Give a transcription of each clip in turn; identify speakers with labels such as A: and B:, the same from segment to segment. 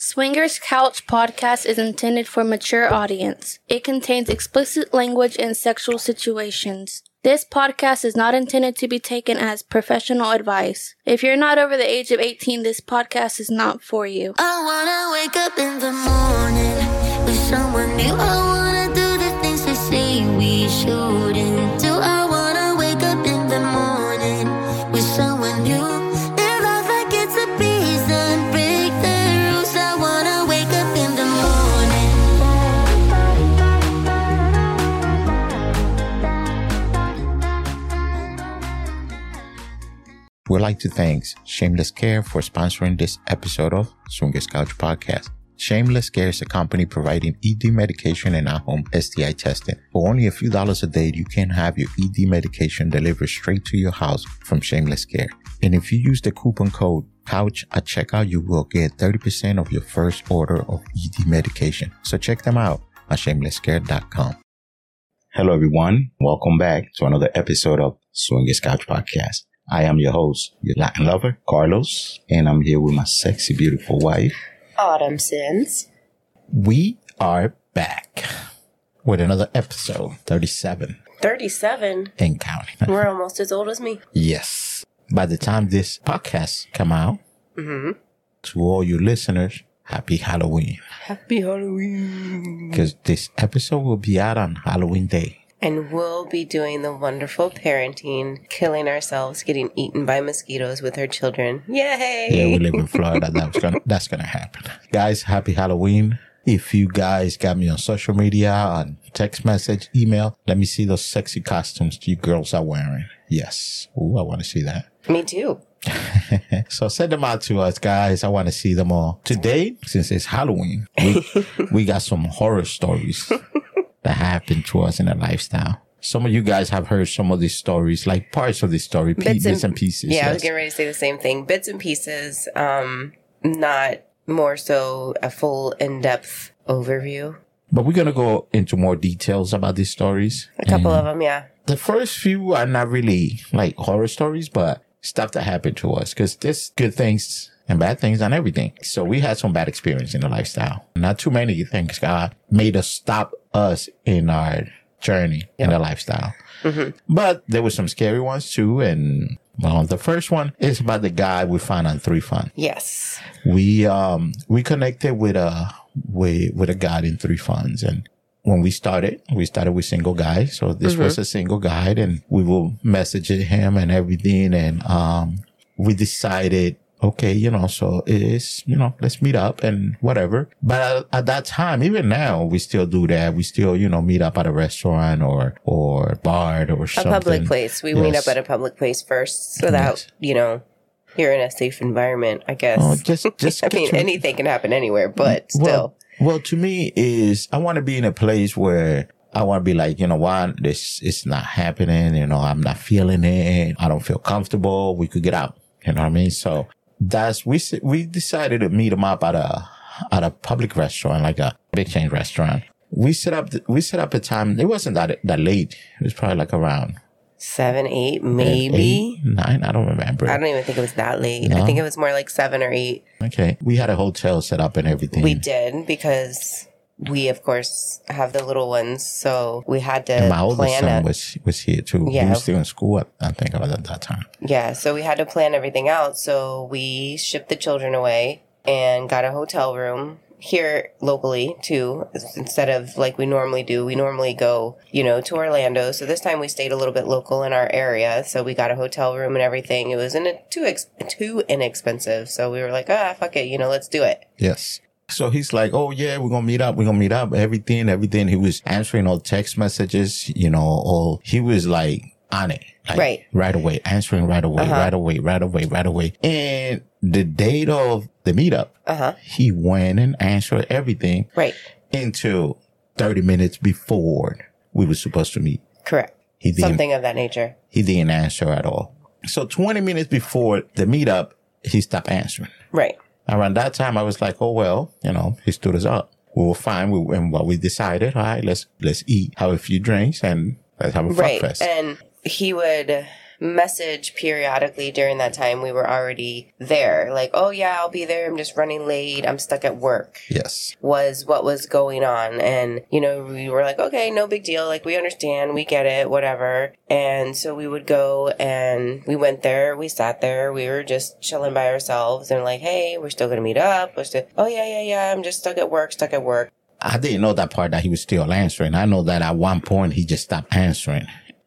A: Swingers Couch podcast is intended for mature audience. It contains explicit language and sexual situations. This podcast is not intended to be taken as professional advice. If you're not over the age of 18, this podcast is not for you.
B: I wanna wake up in the morning with someone new. I wanna do the things they say we shouldn't
C: We'd like to thank Shameless Care for sponsoring this episode of Swingers Couch Podcast. Shameless Care is a company providing ED medication and at-home STI testing. For only a few dollars a day, you can have your ED medication delivered straight to your house from Shameless Care. And if you use the coupon code COUCH at checkout, you will get 30% of your first order of ED medication. So check them out at shamelesscare.com. Hello, everyone. Welcome back to another episode of Swingers Couch Podcast. I am your host, your Latin lover, Carlos, and I'm here with my sexy, beautiful wife.
D: Autumn Sins.
C: We are back with another episode, 37
D: 37.
C: and counting.
D: We're almost as old as me.
C: yes. By the time this podcast come out,
D: Mm-hmm.
C: to all you listeners, happy Halloween.
D: Happy Halloween.
C: Because this episode will be out on Halloween Day.
D: And we'll be doing the wonderful parenting, killing ourselves, getting eaten by mosquitoes with our children. Yay!
C: Yeah, we live in Florida. That's gonna that's gonna happen. Guys, happy Halloween. If you guys got me on social media, on text message, email, let me see those sexy costumes you girls are wearing. Yes. Ooh, I want to see that.
D: Me too.
C: so send them out to us, guys. I want to see them all. Today, since it's Halloween, we, we got some horror stories that happened to us in the lifestyle. Some of you guys have heard some of these stories, like parts of the story, pe- bits, and, pieces.
D: Yeah, I was getting ready to say the same thing. Bits and pieces. Um, not more so a full in-depth overview.
C: But we're gonna go into more details about these stories.
D: A couple of them, yeah.
C: The first few are not really like horror stories, but stuff that happened to us because there's good things and bad things on everything. So we had some bad experience in the lifestyle. Not too many things God made us stop us in our journey in the lifestyle. But there were some scary ones too. And well, the first one is about the guy we found on Three Fun.
D: Yes.
C: We, um, we connected with a, with, with a guy in Three Funds and when we started, we started with single guys. So this was a single guide and we will message him and everything. And, um, we decided, okay, you know, so it is, you know, let's meet up and whatever. But at, at that time, even now, we still do that. We still, you know, meet up at a restaurant or, or bar or
D: A
C: something.
D: public place. We meet up at a public place first so that,
C: Yes.
D: you know, you're in a safe environment, I guess.
C: Oh, just, just,
D: I mean,
C: your-
D: anything can happen anywhere, but still.
C: Well, well, to me is I want to be in a place where I want to be like, you know what, this is not happening. You know, I'm not feeling it. I don't feel comfortable. We could get out. You know what I mean? So that's we we decided to meet him up at a at a public restaurant, like a big chain restaurant. We set up we set up a time. It wasn't that that late. It was probably like around
D: Seven, eight, maybe.
C: eight, nine. I don't remember.
D: I don't even think it was that late. I think it was more like seven or eight.
C: okay, we had a hotel set up and everything.
D: We did because we, of course, have the little ones, so we had to
C: and my oldest
D: plan
C: son
D: it.
C: was was here too. He
D: Yeah.
C: was still in school. At, I think about at that time.
D: Yeah, so we had to plan everything out. So we shipped the children away and got a hotel room here locally too instead of like we normally do we normally go you know to orlando so this time we stayed a little bit local in our area so we got a hotel room and everything it wasn't too ex- too inexpensive so we were like ah fuck it you know let's do it
C: Yes. So he's like, oh yeah, we're gonna meet up. We're gonna meet up. Everything, everything. He was answering all text messages. You know, all he was like on it, like,
D: Right.
C: right away, answering right away,
D: Uh-huh.
C: right away, right away, right away. And the date of the meetup,
D: uh-huh
C: he went and answered everything
D: right
C: until thirty minutes before we were supposed to meet.
D: correct
C: He didn't.
D: something of that nature
C: He didn't answer at all. So twenty minutes before the meetup, he stopped answering.
D: right
C: Around that time, I was like, oh, well, you know, he stood us up. We were fine. We, and what we decided, all right, let's, let's eat, have a few drinks and let's have a fuck
D: right
C: fest.
D: and he would message periodically during that time we were already there. Like, oh yeah, I'll be there. I'm just running late. I'm stuck at work.
C: Yes.
D: Was what was going on. And, you know, we were like, okay, no big deal. Like, we understand. We get it. Whatever. And so we would go and we went there. We sat there. We were just chilling by ourselves and like, hey, we're still going to meet up. We're still, oh yeah, yeah, yeah. I'm just stuck at work, stuck at work.
C: I didn't know that part that he was still answering. I know that at one point he just stopped answering.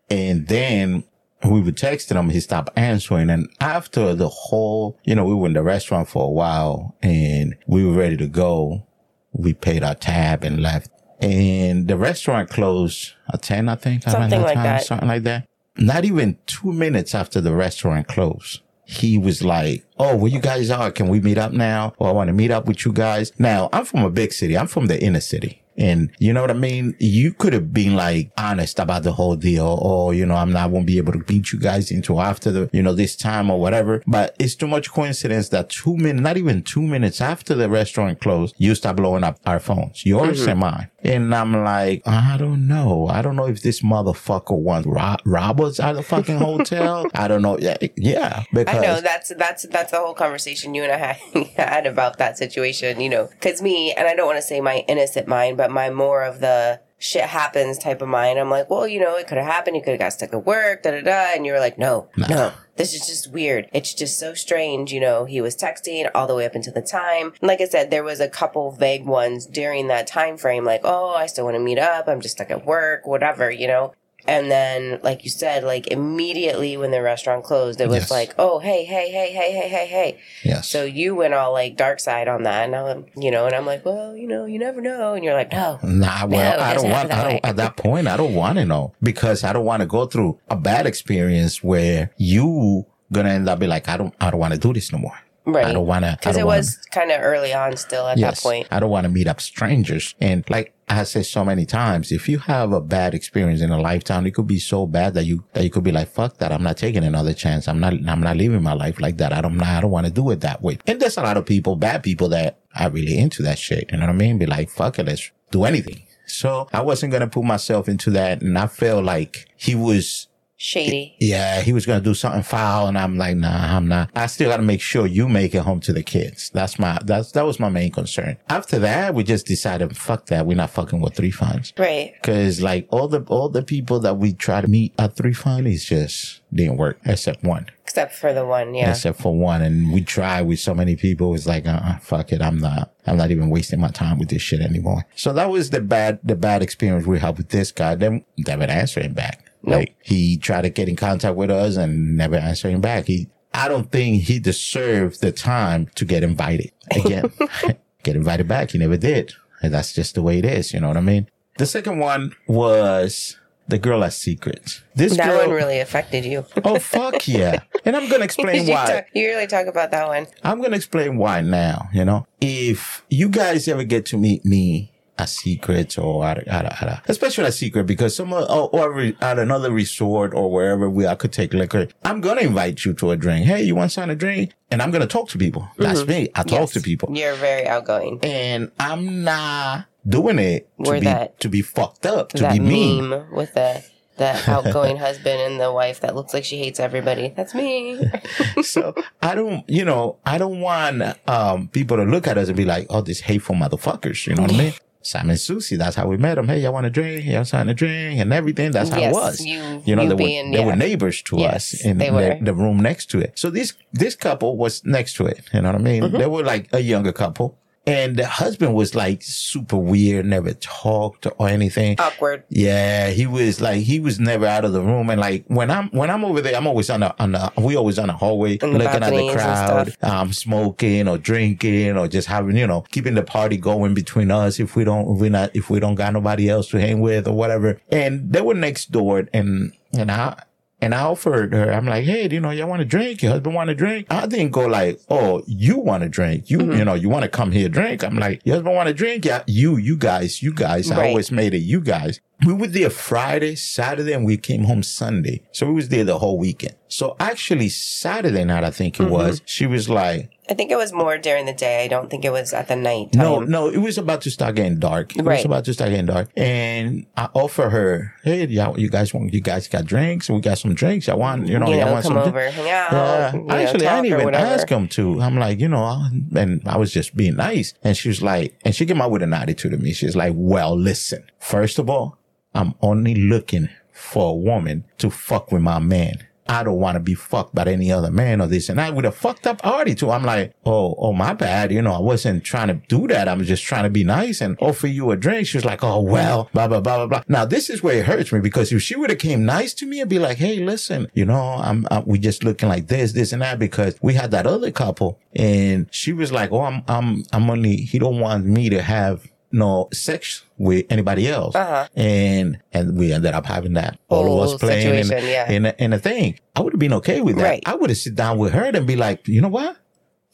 C: And then we were texting him, he stopped answering. And after the whole, you know, we were in the restaurant for a while and we were ready to go. We paid our tab and left. And the restaurant closed at 10, I think.
D: Something like
C: time,
D: that.
C: Something like that. Not even two minutes after the restaurant closed. He was like, Oh, where you guys are? Can we meet up now? Or I want to meet up with you guys. Now, I'm from a big city. I'm from the inner city. And you know what I mean? You could have been like honest about the whole deal. Or, you know, I'm not, won't be able to beat you guys into after the, you know, this time or whatever. But it's too much coincidence that two minutes, not even two minutes after the restaurant closed, you start blowing up our phones, yours mm-hmm. and mine. And I'm like, I don't know. I don't know if this motherfucker wants ro- rob us at the fucking hotel. I don't know. Yeah. Yeah. Because
D: I know that's that's that's the whole conversation you and I had, had about that situation. You know, because me and I don't want to say my innocent mind, but my more of the shit happens type of mind. I'm like, well, you know, it could have happened. You could have got stuck at work, da da da. And you were like, no, no, this is just weird. It's just so strange. You know, he was texting all the way up until the time. And like I said, there was a couple vague ones during that time frame, like, oh, I still want to meet up. I'm just stuck at work, whatever, you know. And then, like you said, like immediately when the restaurant closed, it was
C: Yes.
D: like, oh, hey, hey, hey, hey, hey, hey, hey.
C: yes.
D: So you went all like dark side on that, and I'm, you know, and I'm like, well, you know, you never know, and you're like, no,
C: Nah, well,
D: No,
C: I don't want, I don't, at that point, I don't want to know because I don't want to go through a bad experience where you gonna end up be like, I don't, I don't want to do this no more.
D: Right?
C: I don't want to,
D: because it was kind of early on still at that point.
C: I don't want to meet up strangers. And like I said so many times, if you have a bad experience in a lifetime, it could be so bad that you, that you could be like, fuck that. I'm not taking another chance. I'm not, I'm not living my life like that. I don't, I don't want to do it that way. And there's a lot of people, bad people that are really into that shit. You know what I mean? Be like, fuck it. Let's do anything. So I wasn't going to put myself into that. And I felt like he was
D: Shady.
C: yeah, he was gonna do something foul, and I'm like, nah, I'm not. I still gotta make sure you make it home to the kids. That's my that's that was my main concern. After that, we just decided, fuck that, we're not fucking with three funds.
D: Right.
C: Cause like all the all the people that we try to meet at three fund is just didn't work except one,
D: Except for the one, yeah.
C: except for one, and we tried with so many people. It's like, uh, uh fuck it, I'm not. I'm not even wasting my time with this shit anymore. So that was the bad the bad experience we had with this guy. Then never answering back. Like he tried to get in contact with us and never answering back. He, I don't think he deserved the time to get invited again. get invited back. He never did. And that's just the way it is. You know what I mean? The second one was the girl at secrets. This
D: that
C: girl,
D: one really affected you.
C: oh fuck yeah. And I'm going to explain
D: you,
C: why.
D: talk- you really talk about that one.
C: I'm going to explain why now, you know, if you guys ever get to meet me at secret or at, a- at, a- at a, especially at secret because some or, or at another resort or wherever we I could take liquor, I'm going to invite you to a drink. Hey, you want something to drink? And I'm going to talk to people. That's me. I talk
D: Mm-hmm. Yes.
C: to people
D: You're very outgoing.
C: and I'm not doing it to
D: We're
C: be,
D: that-
C: to be fucked up, to
D: that
C: be mean.
D: meme with the the outgoing husband and the wife that looks like she hates everybody. That's me.
C: so I don't, you know, I don't want um people to look at us and be like, oh, these hateful motherfuckers. You know what I mean? Sam and Susie, that's how we met them. Hey, y'all want a drink? Y'all something to drink and everything. That's how
D: Yes,
C: it was.
D: you-
C: you know,
D: you
C: they
D: being-
C: were they were neighbors to
D: Yes,
C: us in the, the room next to it. So this this couple was next to it. You know what I mean?
D: Mm-hmm.
C: They were like a younger couple. And the husband was like super weird, never talked or anything.
D: Awkward.
C: Yeah, he was like he was never out of the room, and like when I'm when I'm over there, I'm always on the on the we always on the hallway
D: the
C: looking at the crowd, um, smoking or drinking or just having you know keeping the party going between us if we don't if we not if we don't got nobody else to hang with or whatever. And they were next door, and and I. And I offered her, I'm like, hey, do you know, y'all want to drink? Your husband want to drink? I didn't go like, oh, you want to drink? You,
D: Mm-hmm.
C: you know, you want to come here drink? I'm like, your husband want to drink? Yeah, you, you guys, you guys. I always made it you guys. We were there Friday, Saturday, and we came home Sunday. So we was there the whole weekend. So actually Saturday night, I think it
D: Mm-hmm.
C: was, she was like,
D: I think it was more during the day. I don't think it was at the night.
C: no,
D: time.
C: no, no, it was about to start getting dark. It was about to start getting dark. And I offer her, hey, y'all, you guys want, you guys got drinks? We got some drinks. I want, you know,
D: you
C: y'all
D: know,
C: want
D: come
C: some
D: over, hang out.
C: Yeah.
D: you know,
C: Actually, I didn't even ask him to. I'm like, you know, I- and I was just being nice. And she was like, and she came out with an attitude to me. She's like, well, listen, first of all, I'm only looking for a woman to fuck with my man. I don't want to be fucked by any other man or this and I would have fucked up already too. I'm like, oh, oh, my bad. You know, I wasn't trying to do that. I'm just trying to be nice and offer you a drink. She was like, oh, well, blah, blah, blah, blah, blah. Now, this is where it hurts me because if she would have came nice to me and be like, hey, listen, you know, I'm, i we just looking like this, this and that because we had that other couple and she was like, oh, I'm, I'm, I'm only, he don't want me to have no sex with anybody else.
D: Uh-huh.
C: And, and we ended up having that. All of us playing in,
D: yeah.
C: in, a, in a thing. I would have been okay with that.
D: Right.
C: I would have sit down with her and be like, you know what?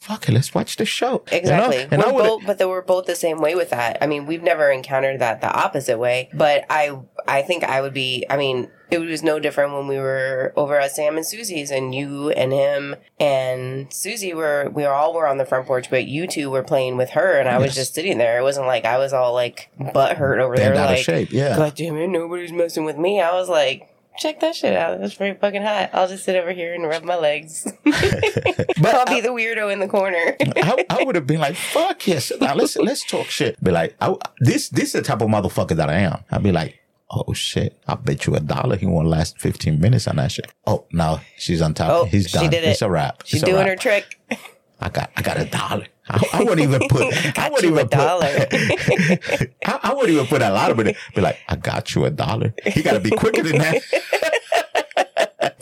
C: Fuck it, let's watch the show.
D: Exactly.
C: And I
D: we're both, but they we're both the same way with that. I mean, we've never encountered that the opposite way. But I, I think I would be. I mean, it was no different when we were over at Sam and Susie's, and you and him and Susie were. We all were on the front porch, but you two were playing with her, and I was just sitting there. It wasn't like I was all like butt hurt over
C: Bent
D: there,
C: out of
D: like,
C: shape, yeah.
D: God damn it, nobody's messing with me. I was like. Check that shit out. That's pretty fucking hot. I'll just sit over here and rub my legs.
C: But
D: I'll be the weirdo in the corner.
C: I, I would have been like, "Fuck yes!" Now let's let's talk shit. Be like, I, this this is the type of motherfucker that I am. I'd be like, "Oh shit! I bet you a dollar he won't last fifteen minutes on that shit." Oh, now she's on top.
D: Oh,
C: He's
D: she
C: done.
D: did it.
C: It's a wrap.
D: She's
C: It's
D: doing
C: wrap.
D: her trick.
C: I got I got a dollar. I, I wouldn't even put. I wouldn't
D: you a
C: even put.
D: dollar.
C: I, I wouldn't even put a lot of it. Be like, I got you a dollar. He got to be quicker than that.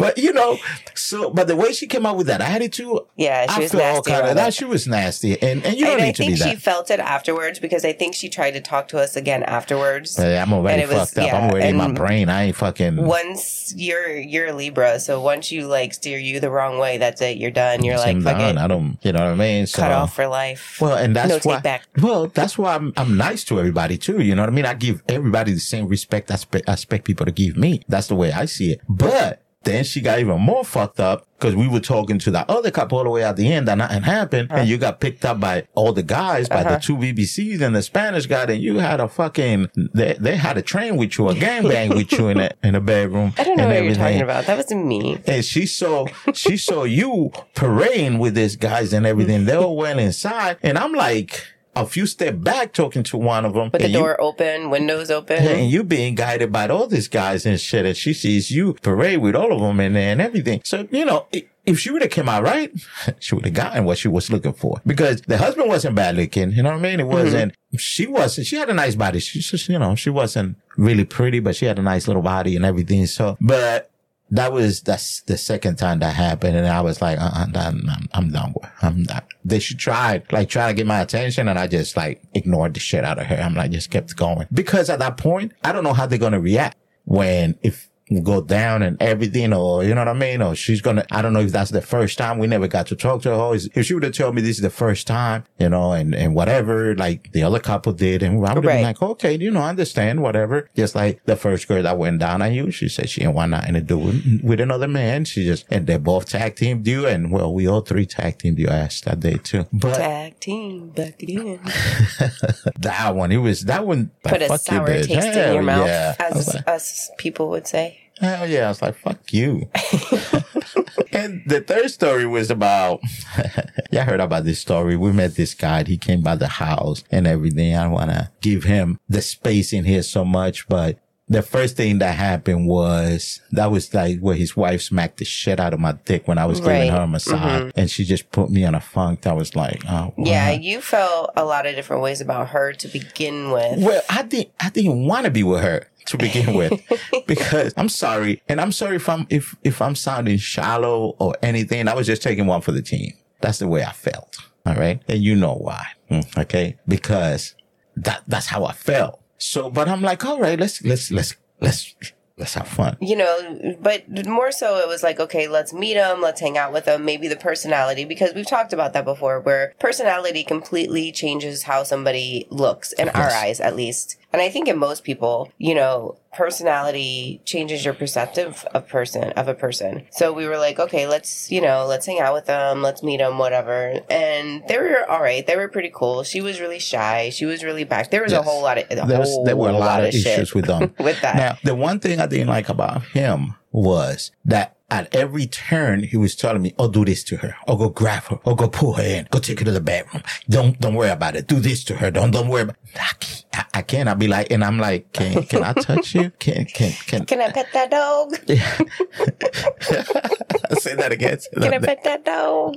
C: but you know, so but the way she came out with that attitude,
D: Yeah, she
C: I
D: was
C: all
D: nasty
C: kind
D: about
C: of that. She was nasty, and and you don't
D: and I
C: need to be
D: think she
C: that.
D: felt it afterwards because I think she tried to talk to us again afterwards.
C: Hey, I'm already
D: and it was-
C: fucked up.
D: yeah,
C: I'm already in my brain. I ain't fucking.
D: Once you're you're a Libra, so once you like steer you the wrong way, that's it. You're done. You're like fuck
C: done.
D: it,
C: I don't. You know what I mean? So,
D: cut off for life.
C: Well, and that's
D: No
C: why.
D: take back.
C: Well, that's why I'm I'm nice to everybody too. You know what I mean? I give everybody the same respect I expect, I expect people to give me. That's the way I see it. But then she got even more fucked up because we were talking to that other couple all the way at the end and nothing happened. And you got picked up by all the guys, by
D: Uh-huh.
C: the two BBCs and the Spanish guy. And you had a fucking, they, they had a train with you, a gangbang with you in a, in a bedroom.
D: I don't know
C: and
D: what you're talking about. That wasn't me.
C: And she saw she saw you parading with these guys and everything. They all went inside, and I'm like a few step back talking to one of them.
D: With the
C: and you-
D: door open, windows open.
C: and you being guided by all these guys and shit, and she sees you parade with all of them and, and everything. So, you know, if she would have came out right, she would have gotten what she was looking for. Because the husband wasn't bad looking, you know what I mean? It mm-hmm. wasn't, she wasn't, she had a nice body. She just, you know, she wasn't really pretty, but she had a nice little body and everything. So, but that was, that's the second time that happened. And I was like, uh, uh I'm, I'm, I'm done with, I'm not. They should try like, trying to get my attention and I just like ignored the shit out of her. I'm like, just kept going. Because at that point, I don't know how they're to react when, if, go down and everything, or you know what I mean, or she's gonna. I don't know if that's the first time. We never got to talk to her. If she would have told me this is the first time, you know, and and whatever, like the other couple did, and I would have
D: Right.
C: been like, okay, you know, I understand, whatever. Just like the first girl that went down on you, she said she didn't want nothing to do with, with another man. She just and they both tag teamed you, and well, we all three tag teamed your ass that day too. But
D: Tag team back again.
C: that one, it was that one.
D: Put a sour taste in
C: Hell
D: your mouth,
C: Yeah.
D: As
C: like,
D: us people would say.
C: Hell yeah. I was like, fuck you. and the third story was about, yeah, I heard about this story. We met this guy. He came by the house and everything. I don't want to give him the space in here so much, but the first thing that happened was that was like where his wife smacked the shit out of my dick when I was
D: Right.
C: giving her a massage mm-hmm. and she just put me on a funk. I was like, oh,
D: Yeah, you felt a lot of different ways about her to begin with.
C: Well, I didn't. I didn't want to be with her to begin with, because I'm sorry, and I'm sorry if I'm if if I'm sounding shallow or anything. I was just taking one for the team. That's the way I felt. All right, and you know why? Mm, Okay, because that that's how I felt. So, but I'm like, all right, let's let's let's let's let's have fun.
D: you know, but more so it was like, okay, let's meet them, let's hang out with them, maybe the personality, because we've talked about that before, where personality completely changes how somebody looks, in our eyes at least. And I think in most people, you know, personality changes your perceptive of person of a person. So we were like, okay, let's you know, let's hang out with them, let's meet them, whatever. And they were all right. They were pretty cool. She was really shy. She was really back. There was a whole lot of
C: There, was, there were a lot, of
D: shit
C: issues with them.
D: with that.
C: Now, the one thing I didn't like about him was that at every turn he was telling me, "Oh, do this to her, or go grab her, or go pull her in, go take her to the bedroom. Don't don't worry about it. Do this to her. Don't don't worry about." I can't. I, I can't. I'll be like, and I'm like, can can I touch you? Can can can?
D: Can I pet that dog?
C: Say that again. Say
D: Can I pet that dog?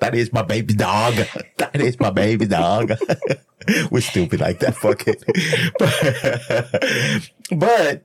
C: that is my baby dog. That is my baby dog. We're stupid like that. Fuck it. But, but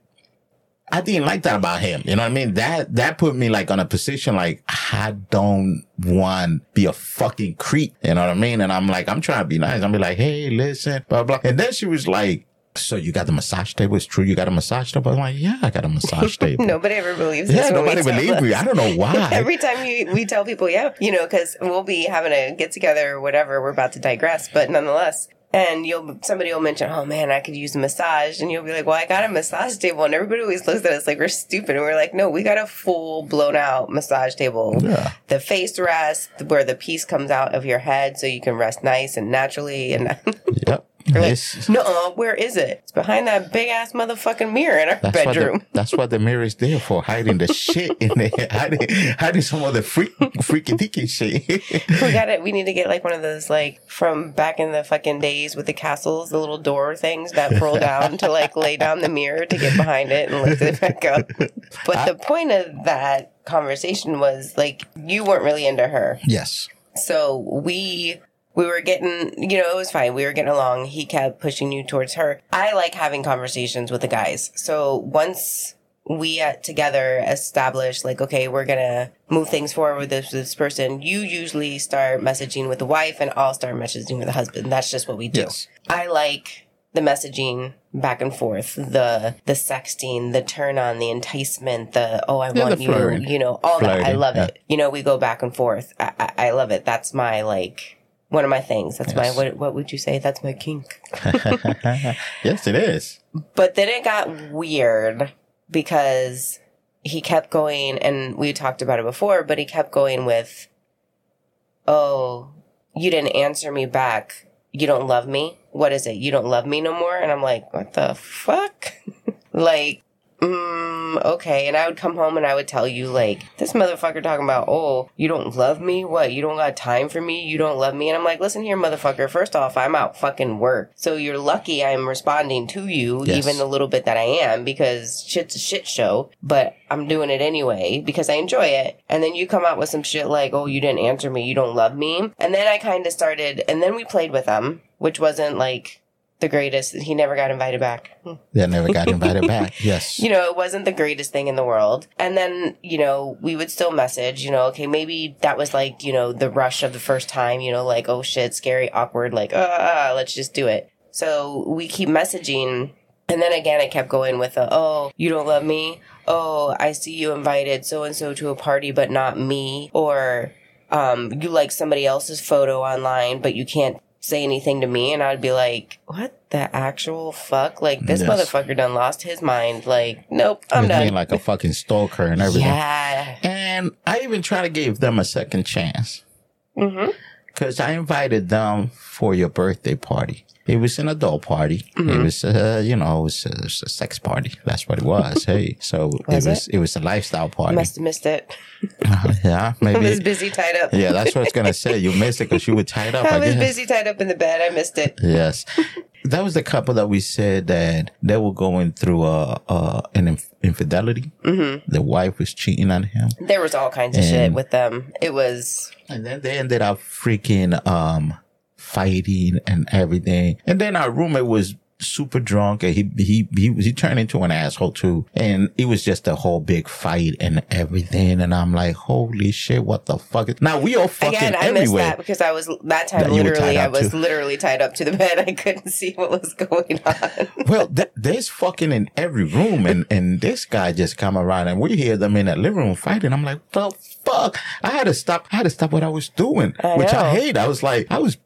C: I didn't like that about him. You know what I mean? That that put me like on a position like I don't want to be a fucking creep. You know what I mean? And I'm like, I'm trying to be nice. I'm be like, hey, listen, blah blah. And then she was like. So you got the massage table? It's true you got a massage table? I'm like, yeah, I got a massage table.
D: Nobody ever believes
C: yeah, nobody
D: tell
C: believed me. I don't know why.
D: Every time you, we tell people, yeah, you know, because we'll be having a get together or whatever. We're about to digress, but nonetheless. And you'll somebody will mention, oh man, I could use a massage, and you'll be like, well, I got a massage table, and everybody always looks at us like we're stupid, and we're like, no, we got a full blown out massage table.
C: Yeah.
D: The face rest where the piece comes out of your head, so you can rest nice and naturally, and.
C: Yep.
D: Like, no, where is it? It's behind that big ass motherfucking mirror in our
C: That's what,
D: bedroom.
C: the, that's what the mirror is there for, hiding the shit in there, hiding, hiding some of the freak, freaky deaky shit.
D: we got it. We need to get like one of those like from back in the fucking days with the castles, the little door things that roll down to like lay down the mirror to get behind it and lift it back up. But the point of that conversation was like you weren't really into her.
C: yes.
D: So we we were getting you know, it was fine. We were getting along. He kept pushing you towards her. I like having conversations with the guys. So once we uh, together establish like okay we're gonna move things forward with this, this person you usually start messaging with the wife and i'll start messaging with the husband that's just what we do
C: Yes.
D: i like the messaging back and forth the the sexting the turn on the enticement the oh i
C: Yeah,
D: want you
C: flirting.
D: you know all that i love
C: yeah.
D: it you know we go back and forth i, I, I love it that's my like one of my things that's my what, what would you say that's my kink
C: yes, it is.
D: but then it got weird because he kept going, and we talked about it before, but he kept going with, Oh, you didn't answer me back. You don't love me? What is it? You don't love me no more? And I'm like, What the fuck? like, mm, okay. And I would come home and I would tell you, like, this motherfucker talking about, oh, you don't love me? What? You don't got time for me? You don't love me? And I'm like, listen here, motherfucker. First off, I'm out fucking work. So you're lucky I'm responding to you,
C: Yes.
D: even the little bit that I am, because shit's a shit show. But I'm doing it anyway because I enjoy it. And then you come out with some shit like, oh, you didn't answer me. You don't love me. And then I kind of started, and then we played with them, which wasn't like the greatest. He never got invited back.
C: They never got invited back. Yes.
D: You know, it wasn't the greatest thing in the world. And then, you know, we would still message, you know, okay, maybe that was like, you know, the rush of the first time, you know, like, oh shit, scary, awkward, like, ah, let's just do it. So we keep messaging. And then again, I kept going with, a, oh, you don't love me? Oh, I see you invited so and so to a party, but not me. Or, um, you like somebody else's photo online, but you can't say anything to me. And I'd be like, what the actual fuck? Like, this
C: Yes.
D: motherfucker done lost his mind. Like, nope, I'm
C: With
D: done.
C: being like a fucking stalker and everything.
D: yeah.
C: And I even try to give them a second chance.
D: hmm
C: Cause I invited them for your birthday party. It was an adult party.
D: Mm-hmm.
C: It was, uh, you know, it was, a, it was a sex party. That's what it was. hey, so
D: Was
C: it was, it? was a lifestyle party.
D: Must have missed it.
C: yeah, maybe.
D: I was busy tied up.
C: Yeah, that's what I was gonna say. You missed it because you were tied up.
D: I
C: I
D: was
C: guess.
D: busy tied up in the bed. I missed it.
C: Yes. That was the couple that we said that they were going through a, a an inf- infidelity. Mm-hmm. The wife was cheating on him,
D: There was all kinds of shit with them. It was
C: and then they ended up freaking um fighting and everything. And then our roommate was super drunk and he he he he turned into an asshole too. And it was just a whole big fight and everything. And I'm like, holy shit, what the fuck? is-" Now we all fucking
D: again. I missed
C: everywhere.
D: that because I was that time
C: That
D: literally. I was
C: too.
D: literally tied up to the bed. I couldn't see what was going on.
C: Well, th- there's fucking in every room, and and this guy just come around, and we hear them in that living room fighting. I'm like, the fuck! I had to stop. I had to stop what I was doing,
D: I
C: which. I hate. I was like, I was,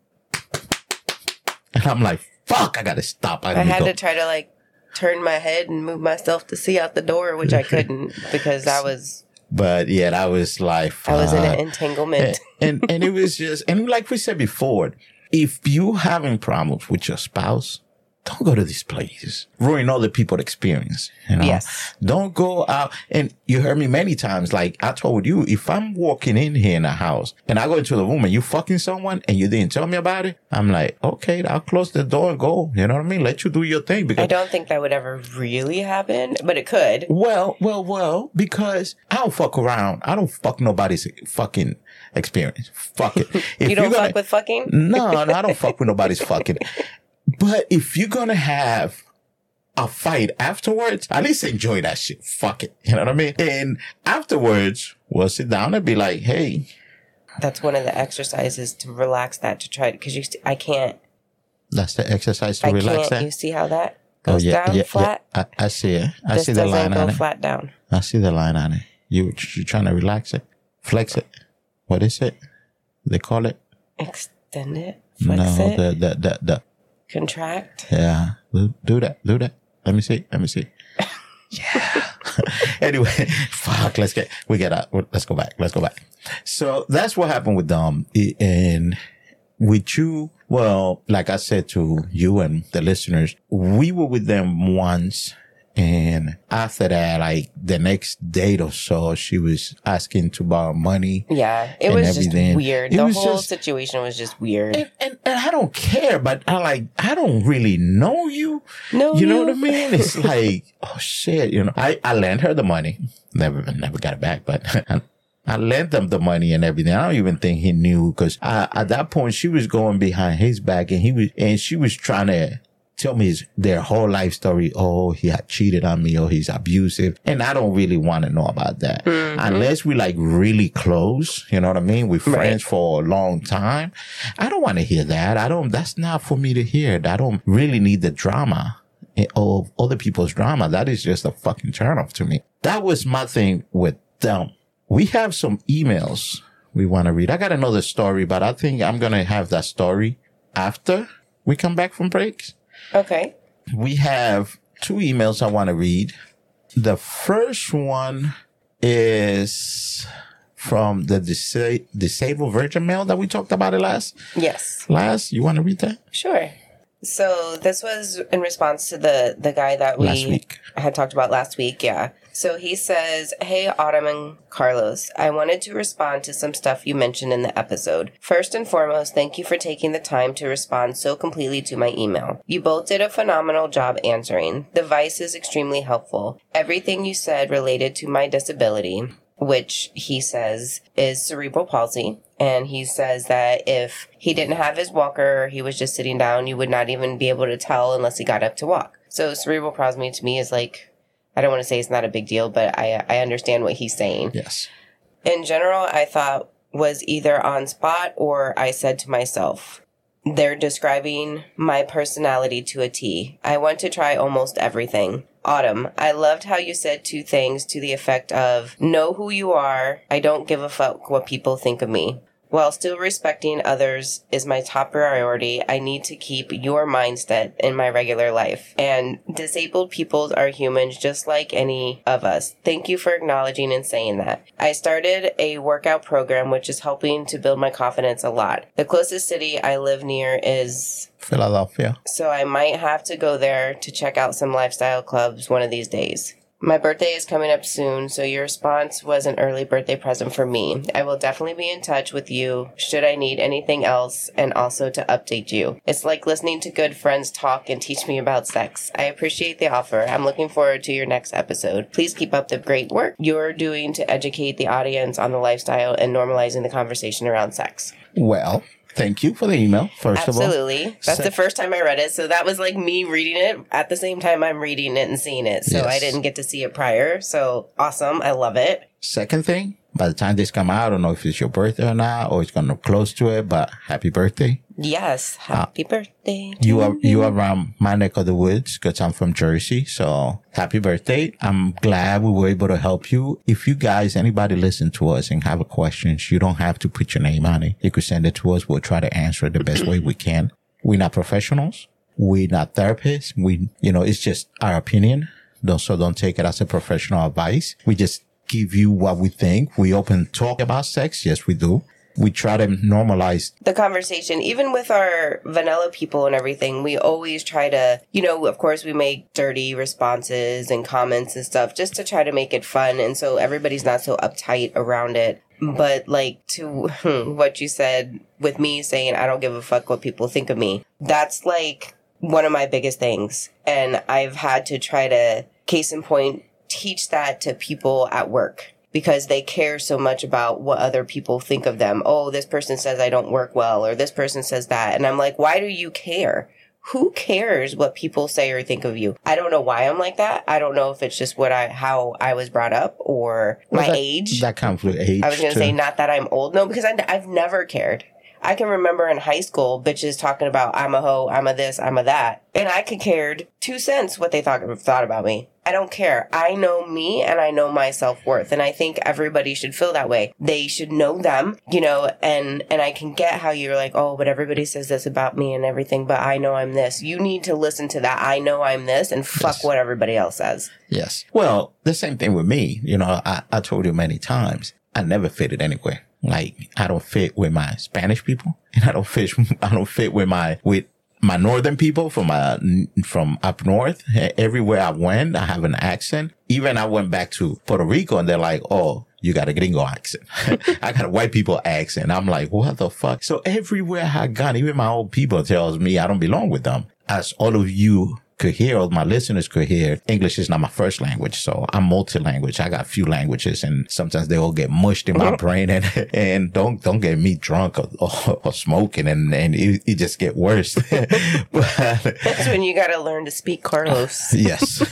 C: and I'm like, fuck, I gotta stop.
D: I
C: gotta
D: had
C: go.
D: to try to like turn my head and move myself to see out the door, which I couldn't because I was
C: but yeah, that was like,
D: I was in an entanglement.
C: and and it was just and like we said before, if you having problems with your spouse, don't go to these places. Ruin other people's experience. You know?
D: Yes.
C: Don't go out and you heard me many times. Like I told you, if I'm walking in here in a house and I go into the room and you fucking someone and you didn't tell me about it, I'm like, okay, I'll close the door and go. You know what I mean? Let you do your thing because
D: I don't think that would ever really happen, but it could.
C: well, well, well, because I don't fuck around. I don't fuck nobody's fucking experience. Fuck it. If
D: You don't
C: gonna-
D: fuck with fucking?
C: no, no, I don't fuck with nobody's fucking. But if you're gonna have a fight afterwards, at least enjoy that shit. Fuck it. You know what I mean? And afterwards, we'll sit down and be like, hey,
D: That's one of the exercises to relax that to try because you I can't
C: that's the exercise to
D: I
C: relax
D: can't
C: that.
D: you see how that
C: oh
D: goes
C: yeah,
D: down
C: yeah,
D: flat.
C: yeah. I, I see it. I
D: this
C: see the line
D: go
C: on it.
D: flat down.
C: I see the line on it. You you trying to relax it, flex it. What is it? They call it
D: Extend it, flex
C: no
D: it,
C: the the the the
D: contract.
C: Yeah, do, that. Do that. Let me see. Let me see. Yeah. anyway, fuck. Let's get. We get out. Let's go back. Let's go back. So that's what happened with them. And with you, well, like I said to you and the listeners, we were with them once. And after that, like the next date or so, she was asking to borrow money.
D: Yeah, it was just weird.
C: It
D: the whole
C: just-
D: situation was just weird.
C: And, and, and I don't care, but I like, I don't really know you.
D: No,
C: You know
D: you.
C: what I mean? It's like, oh shit, you know, I, I lent her the money. Never, never got it back, but I, I lent them the money and everything. I don't even think he knew because at that point she was going behind his back and he was, and she was trying to tell me his, their whole life story. Oh, he had cheated on me or he's abusive. And I don't really want to know about that mm-hmm. unless we like really close. You know what I mean? We're friends for a long time. I don't want to hear that. I don't, that's not for me to hear. I don't really need the drama eh, of other people's drama. That is just a fucking turn off to me. That was my thing with them. We have some emails we want to read. I got another story, but I think I'm going to have that story after we come back from breaks.
D: Okay.
C: We have two emails I want to read. The first one is from the disa- disabled virgin male that we talked about it last.
D: Yes.
C: Last, you want to read that?
D: Sure. So this was in response to the the guy that we
C: Last week.
D: had talked about last week. Yeah. So he says, "Hey, Autumn and Carlos, I wanted to respond to some stuff you mentioned in the episode. First and foremost, thank you for taking the time to respond so completely to my email. You both did a phenomenal job answering. The Vice is extremely helpful. Everything you said related to my disability." Which he says is cerebral palsy. And he says that if he didn't have his walker, he was just sitting down, you would not even be able to tell unless he got up to walk. So cerebral palsy to me is like, I don't want to say it's not a big deal, but I, I understand what he's saying.
C: Yes.
D: In general, I thought was either on spot or I said to myself, they're describing my personality to a T. I want to try almost everything. Autumn, I loved how you said two things to the effect of know who you are, I don't give a fuck what people think of me. While still respecting others is my top priority, I need to keep your mindset in my regular life. And disabled people are humans just like any of us. Thank you for acknowledging and saying that. I started a workout program which is helping to build my confidence a lot. The closest city I live near is
C: Philadelphia.
D: so I might have to go there to check out some lifestyle clubs one of these days. My birthday is coming up soon, so your response was an early birthday present for me. I will definitely be in touch with you should I need anything else and also to update you. It's like listening to good friends talk and teach me about sex. I appreciate the offer. I'm looking forward to your next episode. Please keep up the great work you're doing to educate the audience on the lifestyle and normalizing the conversation around sex.
C: Well, thank you for the email, first of all.
D: Absolutely. That's
C: Sec-
D: the first time I read it. So that was like me reading it at the same time I'm reading it and seeing it. So I didn't get to see it prior. So awesome. I love it.
C: Second thing, by the time this come out, I don't know if it's your birthday or not, or it's gonna close to it, but happy birthday.
D: Yes. Happy uh, birthday. to
C: You are you are from my neck of the woods because I'm from Jersey. So happy birthday! I'm glad we were able to help you. If you guys, anybody listen to us and have a questions, you don't have to put your name on it. You could send it to us. We'll try to answer it the best way we can. We're not professionals. We're not therapists. We, you know, it's just our opinion. Don't, so don't take it as a professional advice. We just give you what we think. We open talk about sex. Yes, we do. We try to normalize
D: the conversation, even with our vanilla people and everything, we always try to, you know, of course, we make dirty responses and comments and stuff just to try to make it fun. And so everybody's not so uptight around it. But like to what you said with me saying, I don't give a fuck what people think of me, that's like one of my biggest things. And I've had to try to, case in point, teach that to people at work because they care so much about what other people think of them. Oh, this person says I don't work well, or this person says that. And I'm like, why do you care? Who cares what people say or think of you? I don't know why I'm like that. I don't know if it's just what I, how I was brought up or
C: Well,
D: my
C: that-
D: age.
C: That comes with age.
D: I was going to say not that I'm old. No, because I, I've never cared. I can remember in high school bitches talking about I'm a hoe, I'm a this, I'm a that, and I could cared two cents what they thought thought about me. I don't care. I know me and I know my self worth, and I think everybody should feel that way. They should know them, you know. And and I can get how you're like, oh, but everybody says this about me and everything, but I know I'm this. You need to listen to that. I know I'm this, and fuck
C: Yes.
D: what everybody else says.
C: Yes. Well, the same thing with me. You know, I, I told you many times, I never fitted anywhere. Like, I don't fit with my Spanish people and I don't fit, I don't fit with my, with my northern people from, uh, from up north. Everywhere I went, I have an accent. Even I went back to Puerto Rico and they're like, oh, you got a gringo accent. I got a white people accent. I'm like, what the fuck? So everywhere I gone, even my old people tells me I don't belong with them. As all of you could hear, all my listeners could hear, English is not my first language. So I'm multi-language. I got a few languages and sometimes they all get mushed in my brain and, and don't, don't get me drunk or, or, or smoking and, and it, it just get worse. but,
D: That's when you got to learn to speak Carlos.
C: yes.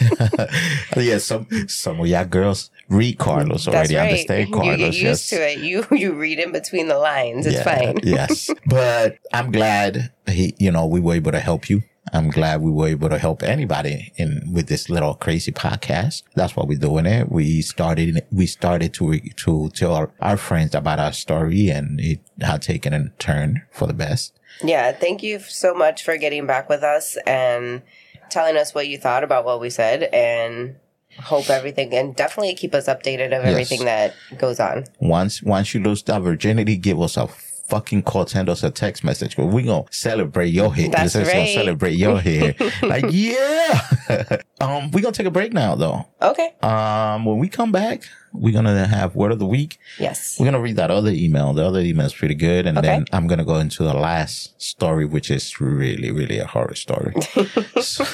C: yes. Some, some of y'all girls read Carlos already,
D: right.
C: understand Carlos.
D: You get used
C: yes.
D: to it. You you read in between the lines. It's
C: Yeah,
D: fine.
C: yes. But I'm glad he, you know, we were able to help you. I'm glad we were able to help anybody in with this little crazy podcast. That's what we're doing it. We started, we started to, to tell our, our friends about our story and it had taken a turn for the best.
D: Yeah, thank you so much for getting back with us and telling us what you thought about what we said and hope everything and definitely keep us updated of everything that goes on.
C: Once, once you lose that virginity, give us a fucking call, send us a text message. But we gonna celebrate your hit.
D: That's
C: is gonna celebrate your hit. like, yeah. um, we gonna take a break now though.
D: Okay.
C: Um, when we come back, we're gonna have word of the week.
D: Yes.
C: We're gonna read that other email. The other email is pretty good, and
D: Okay.
C: then I'm gonna go into the last story, which is really, really a horror story. so,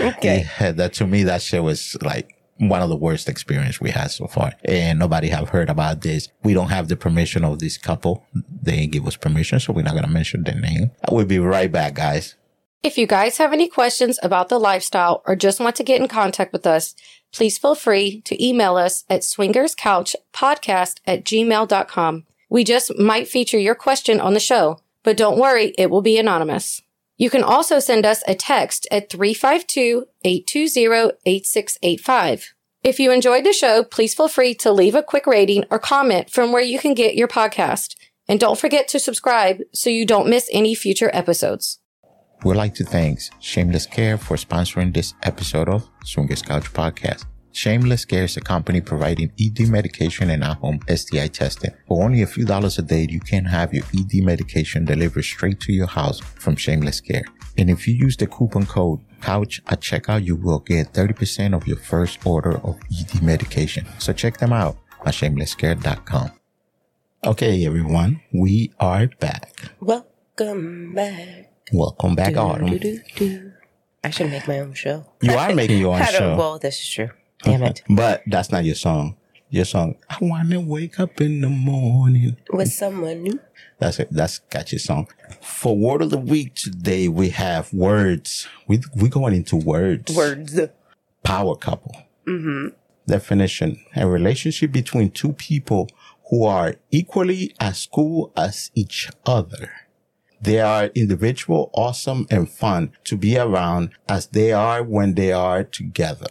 D: Okay.
C: yeah, that to me, that shit was like one of the worst experience we had so far, and nobody have heard about this. We don't have the permission of this couple. They give us permission, so we're not gonna mention their name. We'll be right back, guys.
E: If you guys have any questions about the lifestyle or just want to get in contact with us, please feel free to email us at swingerscouchpodcast at gmail.com. We just might feature your question on the show, but don't worry, it will be anonymous. You can also send us a text at 352-820-8685. If you enjoyed the show, please feel free to leave a quick rating or comment from where you can get your podcast. And don't forget to subscribe so you don't miss any future episodes.
C: We'd like to thank Shameless Care for sponsoring this episode of Swingers Couch Podcast. Shameless Care is a company providing ED medication and at-home STI testing. For only a few dollars a day, you can have your ED medication delivered straight to your house from Shameless Care. And if you use the coupon code COUCH at checkout, you will get 30% of your first order of ED medication. So check them out at shamelesscare.com. Okay, everyone, we are back.
D: Welcome back.
C: Welcome back, Autumn.
D: Do-do-do. I should make my own show.
C: You are making your own show.
D: well, this is true. Damn it.
C: But that's not your song. Your song, I wanna wake up in the morning.
D: With someone new.
C: That's it. That's catchy song. For word of the week today, we have words. We we going into words.
D: Words.
C: Power couple. Mm-hmm. Definition: A relationship between two people who are equally as cool as each other. They are individual, awesome, and fun to be around as they are when they are together.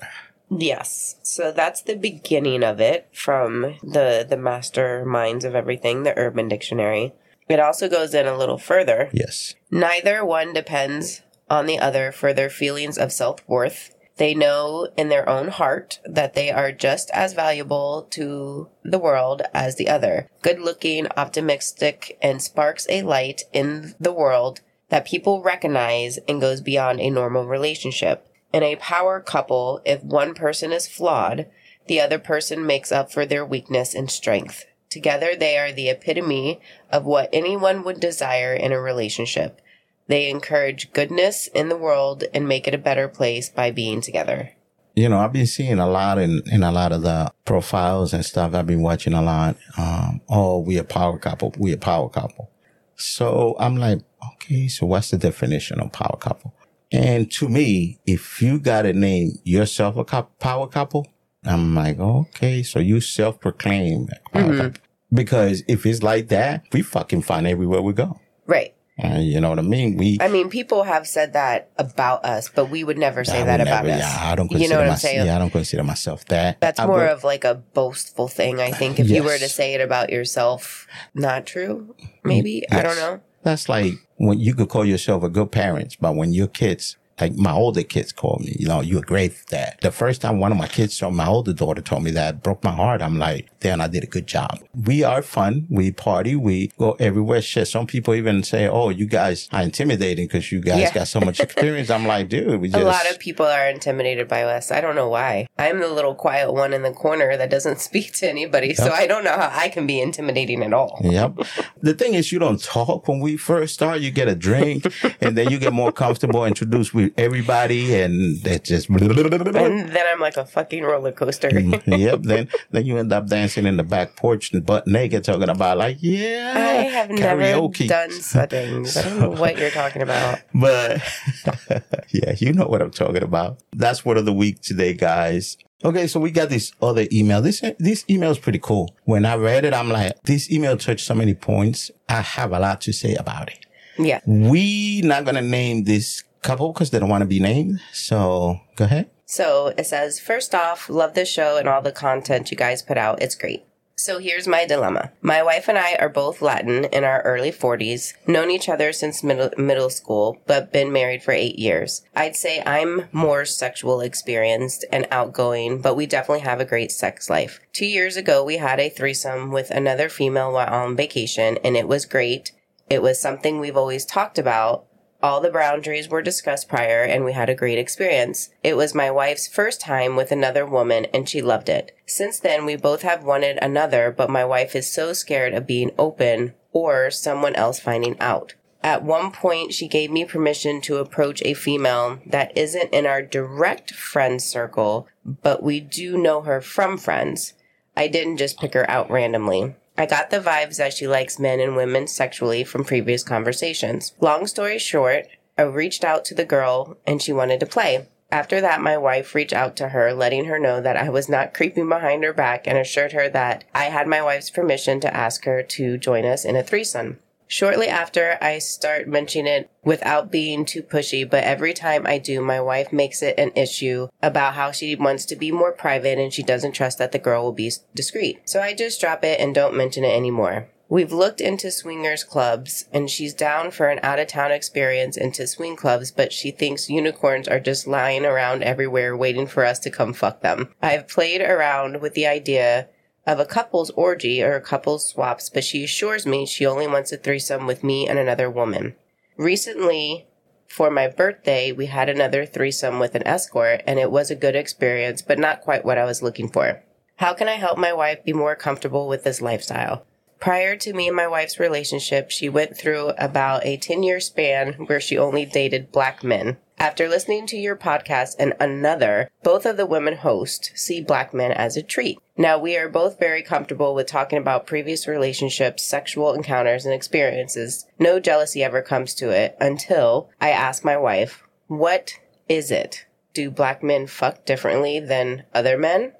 D: Yes. So that's the beginning of it from the the masterminds of everything, the Urban Dictionary. It also goes in a little further.
C: Yes.
D: Neither one depends on the other for their feelings of self worth. They know in their own heart that they are just as valuable to the world as the other. Good looking, optimistic, and sparks a light in the world that people recognize and goes beyond a normal relationship. In a power couple, if one person is flawed, the other person makes up for their weakness and strength. Together, they are the epitome of what anyone would desire in a relationship. They encourage goodness in the world and make it a better place by being together.
C: You know, I've been seeing a lot in, in a lot of the profiles and stuff. I've been watching a lot. Um, oh, we a power couple. We a power couple. So I'm like, okay, so what's the definition of power couple? And to me, if you got to name yourself a cou- power couple, I'm like, okay, so you self proclaim couple. Because if it's like that, we fucking find everywhere we go.
D: Right.
C: Uh, you know what I mean? We
D: I mean, people have said that about us, but we would never say that about
C: never-
D: us.
C: Yeah, I don't
D: you
C: consider
D: know what I'm
C: myself.
D: saying?
C: Yeah, I don't consider myself that.
D: That's
C: I
D: more
C: would-
D: of like a boastful thing, I think. If you were to say it about yourself, not true, maybe. I don't know.
C: That's like when you could call yourself a good parent, but when your kids, like my older kids call me, you know, you're a great dad. The first time one of my kids told my older daughter told me that, broke my heart. I'm like, damn, I did a good job. We are fun. We party. We go everywhere. Shit. Some people even say, oh, you guys are intimidating because you guys
D: Yeah.
C: got so much experience. I'm like, dude, we just.
D: A lot of people are intimidated by us. I don't know why. I'm the little quiet one in the corner that doesn't speak to anybody, so I don't know how I can be intimidating at all.
C: Yep. The thing is, you don't talk when we first start. You get a drink, and then you get more comfortable, introduced with everybody, and it just.
D: And then I'm like a fucking roller coaster. Mm-hmm.
C: yep. Then then you end up dancing in the back porch and butt naked, talking about like, yeah,
D: I have
C: karaoke.
D: never done such things. I don't know what you're talking about.
C: But yeah, you know what I'm talking about. That's word of the week today, guys. Okay, so we got this other email. This this email is pretty cool. When I read it, I'm like, this email touched so many points. I have a lot to say about it.
D: Yeah.
C: We not gonna name this couple because they don't want to be named. So go ahead.
D: So it says, first off, love the show and all the content you guys put out. It's great. So here's my dilemma. My wife and I are both Latin in our early 40s, known each other since middle, middle school, but been married for eight years. I'd say I'm more sexual experienced and outgoing, but we definitely have a great sex life. Two years ago, we had a threesome with another female while on vacation, and it was great. It was something we've always talked about, all the boundaries were discussed prior and we had a great experience. It was my wife's first time with another woman and she loved it. Since then, we both have wanted another, but my wife is so scared of being open or someone else finding out. At one point, she gave me permission to approach a female that isn't in our direct friend circle, but we do know her from friends. I didn't just pick her out randomly. I got the vibes that she likes men and women sexually from previous conversations. Long story short, I reached out to the girl and she wanted to play. After that, my wife reached out to her, letting her know that I was not creeping behind her back and assured her that I had my wife's permission to ask her to join us in a threesome. Shortly after, I start mentioning it without being too pushy, but every time I do, my wife makes it an issue about how she wants to be more private and she doesn't trust that the girl will be discreet. So I just drop it and don't mention it anymore. We've looked into swingers clubs and she's down for an out of town experience into swing clubs, but she thinks unicorns are just lying around everywhere waiting for us to come fuck them. I've played around with the idea of a couple's orgy or a couple's swaps, but she assures me she only wants a threesome with me and another woman. Recently, for my birthday, we had another threesome with an escort, and it was a good experience, but not quite what I was looking for. How can I help my wife be more comfortable with this lifestyle? Prior to me and my wife's relationship, she went through about a 10 year span where she only dated black men. After listening to your podcast and another, both of the women hosts see black men as a treat. Now we are both very comfortable with talking about previous relationships, sexual encounters, and experiences. No jealousy ever comes to it until I ask my wife, what is it? Do black men fuck differently than other men?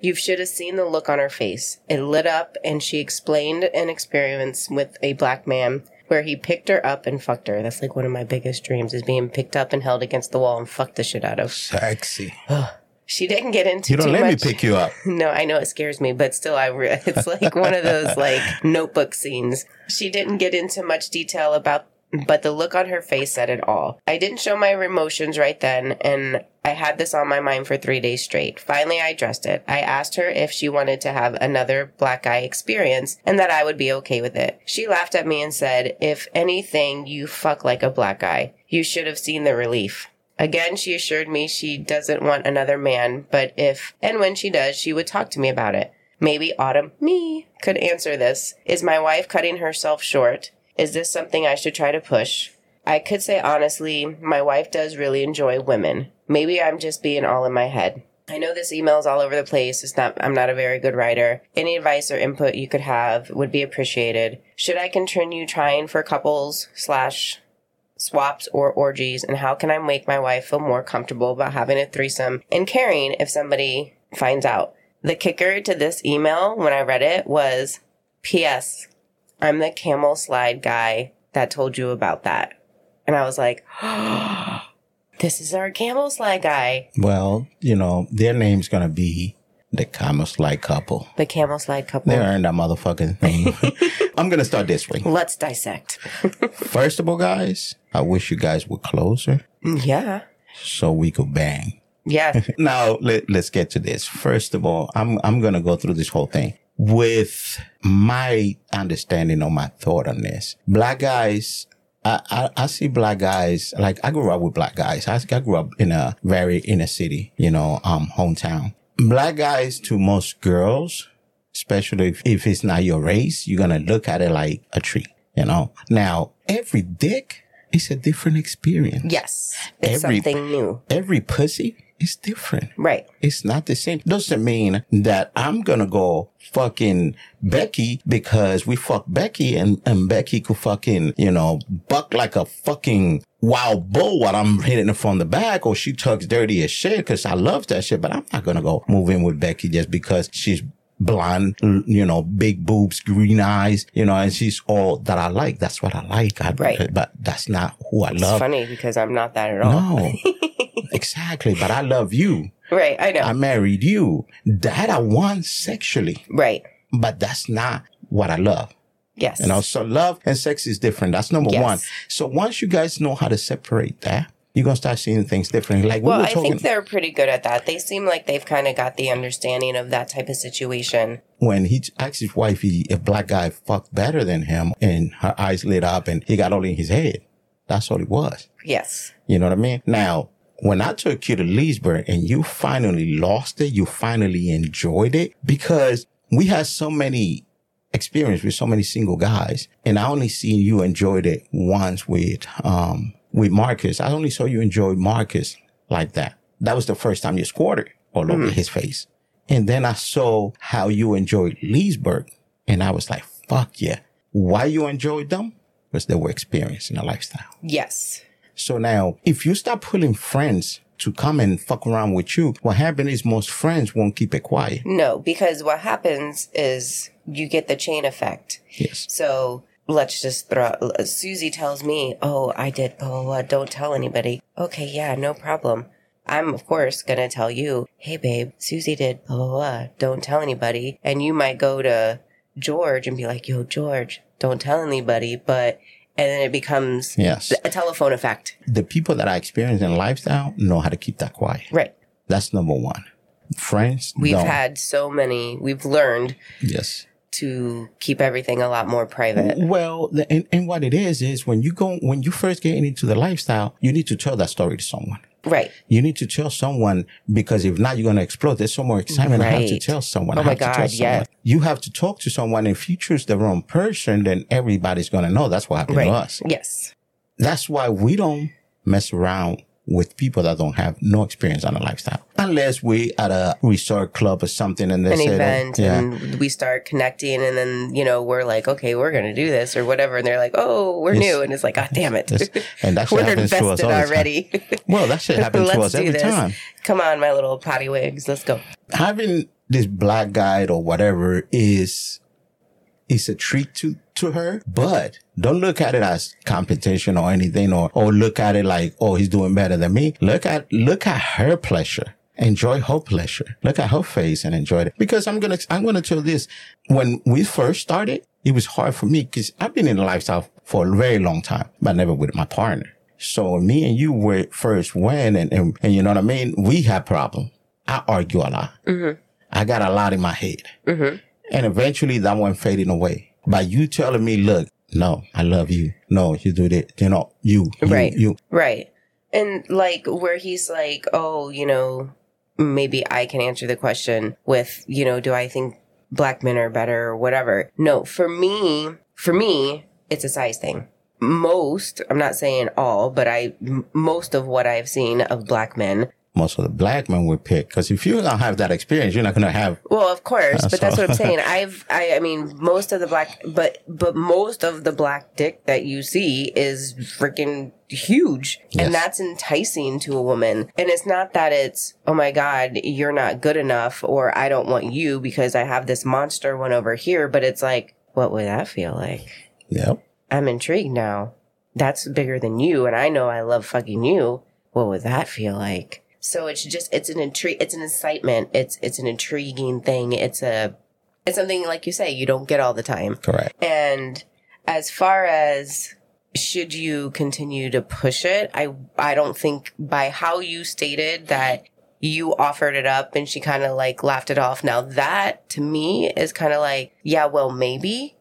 D: You should have seen the look on her face. It lit up and she explained an experience with a black man where he picked her up and fucked her. That's like one of my biggest dreams is being picked up and held against the wall and fucked the shit out of.
C: Sexy.
D: She didn't get into
C: You don't let
D: much.
C: me pick you up.
D: No, I know it scares me, but still, I re- it's like one of those like notebook scenes. She didn't get into much detail about but the look on her face said it all. I didn't show my emotions right then, and I had this on my mind for three days straight. Finally, I addressed it. I asked her if she wanted to have another black eye experience and that I would be okay with it. She laughed at me and said, If anything, you fuck like a black eye. You should have seen the relief. Again, she assured me she doesn't want another man, but if and when she does, she would talk to me about it. Maybe Autumn, me, could answer this. Is my wife cutting herself short? Is this something I should try to push? I could say honestly, my wife does really enjoy women. Maybe I'm just being all in my head. I know this email is all over the place. It's not, I'm not a very good writer. Any advice or input you could have would be appreciated. Should I continue trying for couples slash swaps or orgies? And how can I make my wife feel more comfortable about having a threesome and caring if somebody finds out? The kicker to this email when I read it was P.S. I'm the camel slide guy that told you about that. And I was like, this is our camel slide guy,
C: Well, you know, their name's gonna be the Camel Slide couple.
D: the camel slide couple.
C: They earned that motherfucking thing. I'm gonna start this way.
D: Let's dissect.
C: First of all, guys, I wish you guys were closer mm,
D: yeah.
C: so we could bang.
D: Yeah.
C: Now let, let's get to this. First of all, I'm I'm gonna go through this whole thing with my understanding or my thought on this. Black guys. I, I, I see black guys, like I grew up with black guys. I, I grew up in a very inner city, you know, um, hometown. Black guys to most girls, especially if, if it's not your race, you're going to look at it like a tree, you know. Now, every dick is a different experience.
D: Yes. It's
C: Every-
D: something new.
C: Every pussy is different.
D: Right.
C: It's not the same. Doesn't mean that I'm gonna go fucking Becky because we fuck Becky and, and Becky could fucking, you know, buck like a fucking wild bull while I'm hitting her from the back or she tugs dirty as shit because I love that shit. But I'm not gonna go move in with Becky just because she's blonde, mm. you know, big boobs, green eyes, you know, and she's all that I like. That's what I like. I,
D: Right.
C: Uh, but that's not who I
D: It's
C: love.
D: funny because I'm not that at all.
C: No. exactly. But I love you.
D: Right. I know.
C: I married you. That I want sexually,
D: right.
C: but that's not what I love.
D: Yes.
C: You know, so love and sex is different. That's number
D: Yes.
C: one. So once you guys know how to separate that, you're gonna start seeing things differently. Like we
D: well,
C: were
D: I think they're pretty good at that. They seem like they've kind of got the understanding of that type of situation.
C: when he asked his wife he, if black guy fucked better than him, and her eyes lit up, and he got all in his head. That's all it was.
D: Yes.
C: You know what I mean? Now, when I took you to Leesburg and you finally lost it, you finally enjoyed it because we had so many experience with so many single guys and I only seen you enjoyed it once with, um, with Marcus. I only saw you enjoy Marcus like that. That was the first time you squatted all over mm-hmm. his face. And then I saw how you enjoyed Leesburg and I was like, fuck yeah. Why you enjoyed them? Because they were experiencing a lifestyle.
D: Yes.
C: So now, if you start pulling friends to come and fuck around with you, what happens is most friends won't keep it quiet.
D: No, because what happens is you get the chain effect.
C: Yes.
D: So let's just throw. Susie tells me, "Oh, I did blah blah blah. Don't tell anybody." Okay, yeah, no problem. I'm of course gonna tell you, "Hey, babe, Susie did blah blah blah. Don't tell anybody." And you might go to George and be like, "Yo, George, don't tell anybody." But and then it becomes
C: Yes.
D: a telephone effect.
C: The people that I experience in lifestyle know how to keep that quiet.
D: Right.
C: That's number one. Friends
D: We've
C: don't.
D: had so many. We've learned
C: yes.
D: To keep everything a lot more private.
C: Well, and, and what it is is when you go when you first get into the lifestyle, you need to tell that story to someone.
D: Right.
C: You need to tell someone because if not, you're going to explode. There's so more excitement. I have to tell someone.
D: Oh
C: I
D: my
C: have to tell
D: God,
C: someone.
D: yeah.
C: You have to talk to someone. If you choose the wrong person, then everybody's going to know. That's what happened
D: Right.
C: to us.
D: Yes.
C: That's why we don't mess around with people that don't have no experience on a lifestyle. Unless we at a resort club or something and they
D: An
C: say,
D: event
C: that, yeah,
D: and we start connecting and then, you know, we're like, okay, we're going to do this or whatever. And they're like, oh, we're
C: Yes.
D: new. And it's like, God damn it.
C: And that shit
D: we're
C: happens to us
D: invested
C: all the time.
D: already.
C: well, that shit happens to
D: Let's
C: every
D: this.
C: time.
D: Come on, my little potty wigs. Let's go.
C: Having this black guide or whatever is is a treat to to her, but don't look at it as competition or anything, or or look at it like, oh, he's doing better than me. Look at look at her pleasure. Enjoy her pleasure. Look at her face and enjoy it. Because I'm gonna I'm gonna tell this. When we first started, it was hard for me because I've been in the lifestyle for a very long time, but never with my partner. So me and you were first when, and, and, and you know what I mean? We had problem. I argue a lot. Mm-hmm. I got a lot in my head. Mm-hmm. And eventually that one fading away. By you telling me, look, no, I love you. No, you do that. You know, you, you,
D: Right.
C: you.
D: Right. And like where he's like, oh, you know, maybe I can answer the question with, you know, do I think black men are better or whatever? No, for me, for me, it's a size thing. Most, I'm not saying all, but I, m- most of what I've seen of black men
C: Most of the black men would pick. Cause if you don't have that experience, you're not going to have,
D: Well, of course,
C: Uh,
D: but that's what I'm saying. I've, I, I mean, most of the black, but, but most of the black dick that you see is freaking huge,
C: Yes.
D: and that's enticing to a woman. And it's not that it's, oh my god, you're not good enough, or I don't want you because I have this monster one over here. But it's like, what would that feel like?
C: yep.
D: I'm intrigued now. That's bigger than you, and I know I love fucking you. What would that feel like? So it's just it's an intrigue, it's an incitement, it's it's an intriguing thing. It's a it's something like you say you don't get all the time.
C: Correct.
D: And as far as should you continue to push it, I I don't think by how you stated that you offered it up and she kind of like laughed it off. Now that to me is kind of like, yeah, well maybe